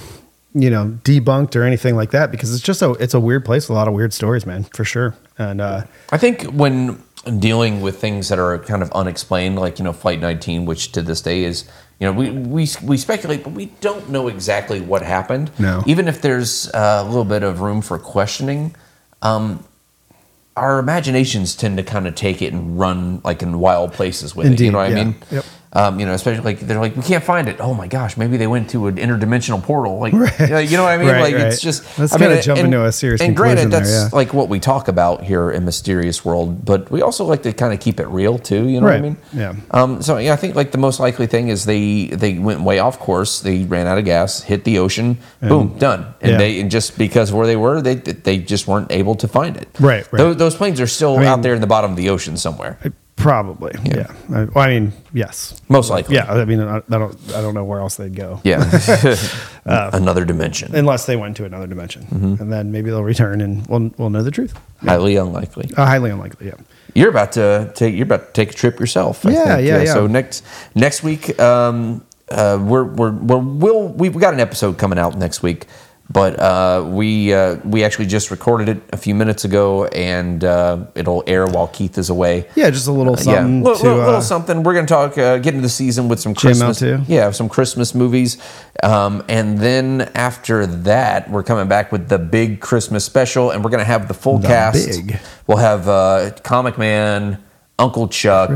you know debunked or anything like that because it's just a it's a weird place a lot of weird stories, man, for sure. And uh, I think when dealing with things that are kind of unexplained, like you know Flight 19, which to this day is you know we we we speculate, but we don't know exactly what happened. No. even if there's a little bit of room for questioning. Um, our imaginations tend to kind of take it and run like in wild places with it. You know what yeah. I mean? Yep. Um, you know, especially like they're like we can't find it. Oh my gosh, maybe they went to an interdimensional portal. Like, Right. you know- what I mean? Right, like right. it's just Let's I mean, kinda jump and- into a serious And granted, conclusion there, that's yeah. like what we talk about here in Mysterious World, but we also like to kind of keep it real too. You know what I mean? Yeah. Um, so yeah, I think like the most likely thing is they they went way off course. They ran out of gas, hit the ocean, boom, done. And yeah. they and just because of where they were, they they just weren't able to find it. Right, right. Those, those planes are still I mean- out there in the bottom of the ocean somewhere. Probably, yeah. I, well, I mean, yes, Most likely. yeah. I mean, I, I don't I don't know where else they'd go. Yeah. Another dimension. Unless they went to another dimension, Mm-hmm. and then maybe they'll return and we'll we'll know the truth. Highly unlikely. Uh, highly unlikely. Yeah. You're about to take. You're about to take a trip yourself. I Yeah, think. yeah, yeah. So next next week, um, uh, we're we're we're we'll we've got an episode coming out next week, but uh, we uh, we actually just recorded it a few minutes ago, and uh, it'll air while Keith is away. Yeah, just a little something yeah, little, to little, little uh, something. We're going to talk, uh, get into the season with some Christmas, yeah, some Christmas movies, um, and then after that, we're coming back with the big Christmas special, and we're going to have the full The cast. big. We'll have uh, Comic Man, Uncle Chuck.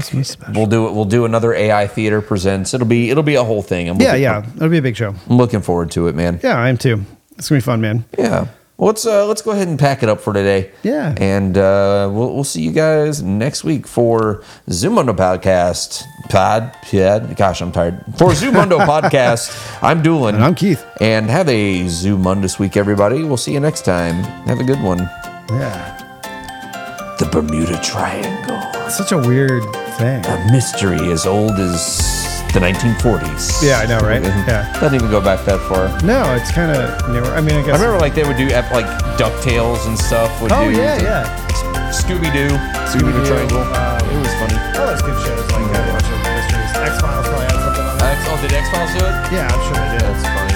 We'll do it. We'll do another AI Theater presents. It'll be it'll be a whole thing. I'm Yeah, looking, yeah. It'll be a big show. I'm looking forward to it, man. Yeah, I am too. It's gonna be fun, man. Yeah. Well, let's uh, let's go ahead and pack it up for today. Yeah. And uh, we'll we'll see you guys next week for Zoomundo podcast. Pod, Yeah, Gosh, I'm tired. For Zoomundo podcast, I'm Doolin. And I'm Keith. And have a Zoomundus week, everybody. We'll see you next time. Have a good one. Yeah. The Bermuda Triangle, Such a weird thing. a mystery as old as the 1940s. Yeah, I know, right? Doesn't- Yeah. Doesn't even go back that far. No, it's kind of newer. I mean, I guess. I remember like they would do ep- like Ducktales and stuff. Would Oh do yeah, yeah. Scooby Doo, Scooby-Doo, Triangle. um, it was funny. All those good shows, like bunch of mysteries. X Files probably had something on that. X, oh, did X Files do it? Yeah, I'm sure they did. That's.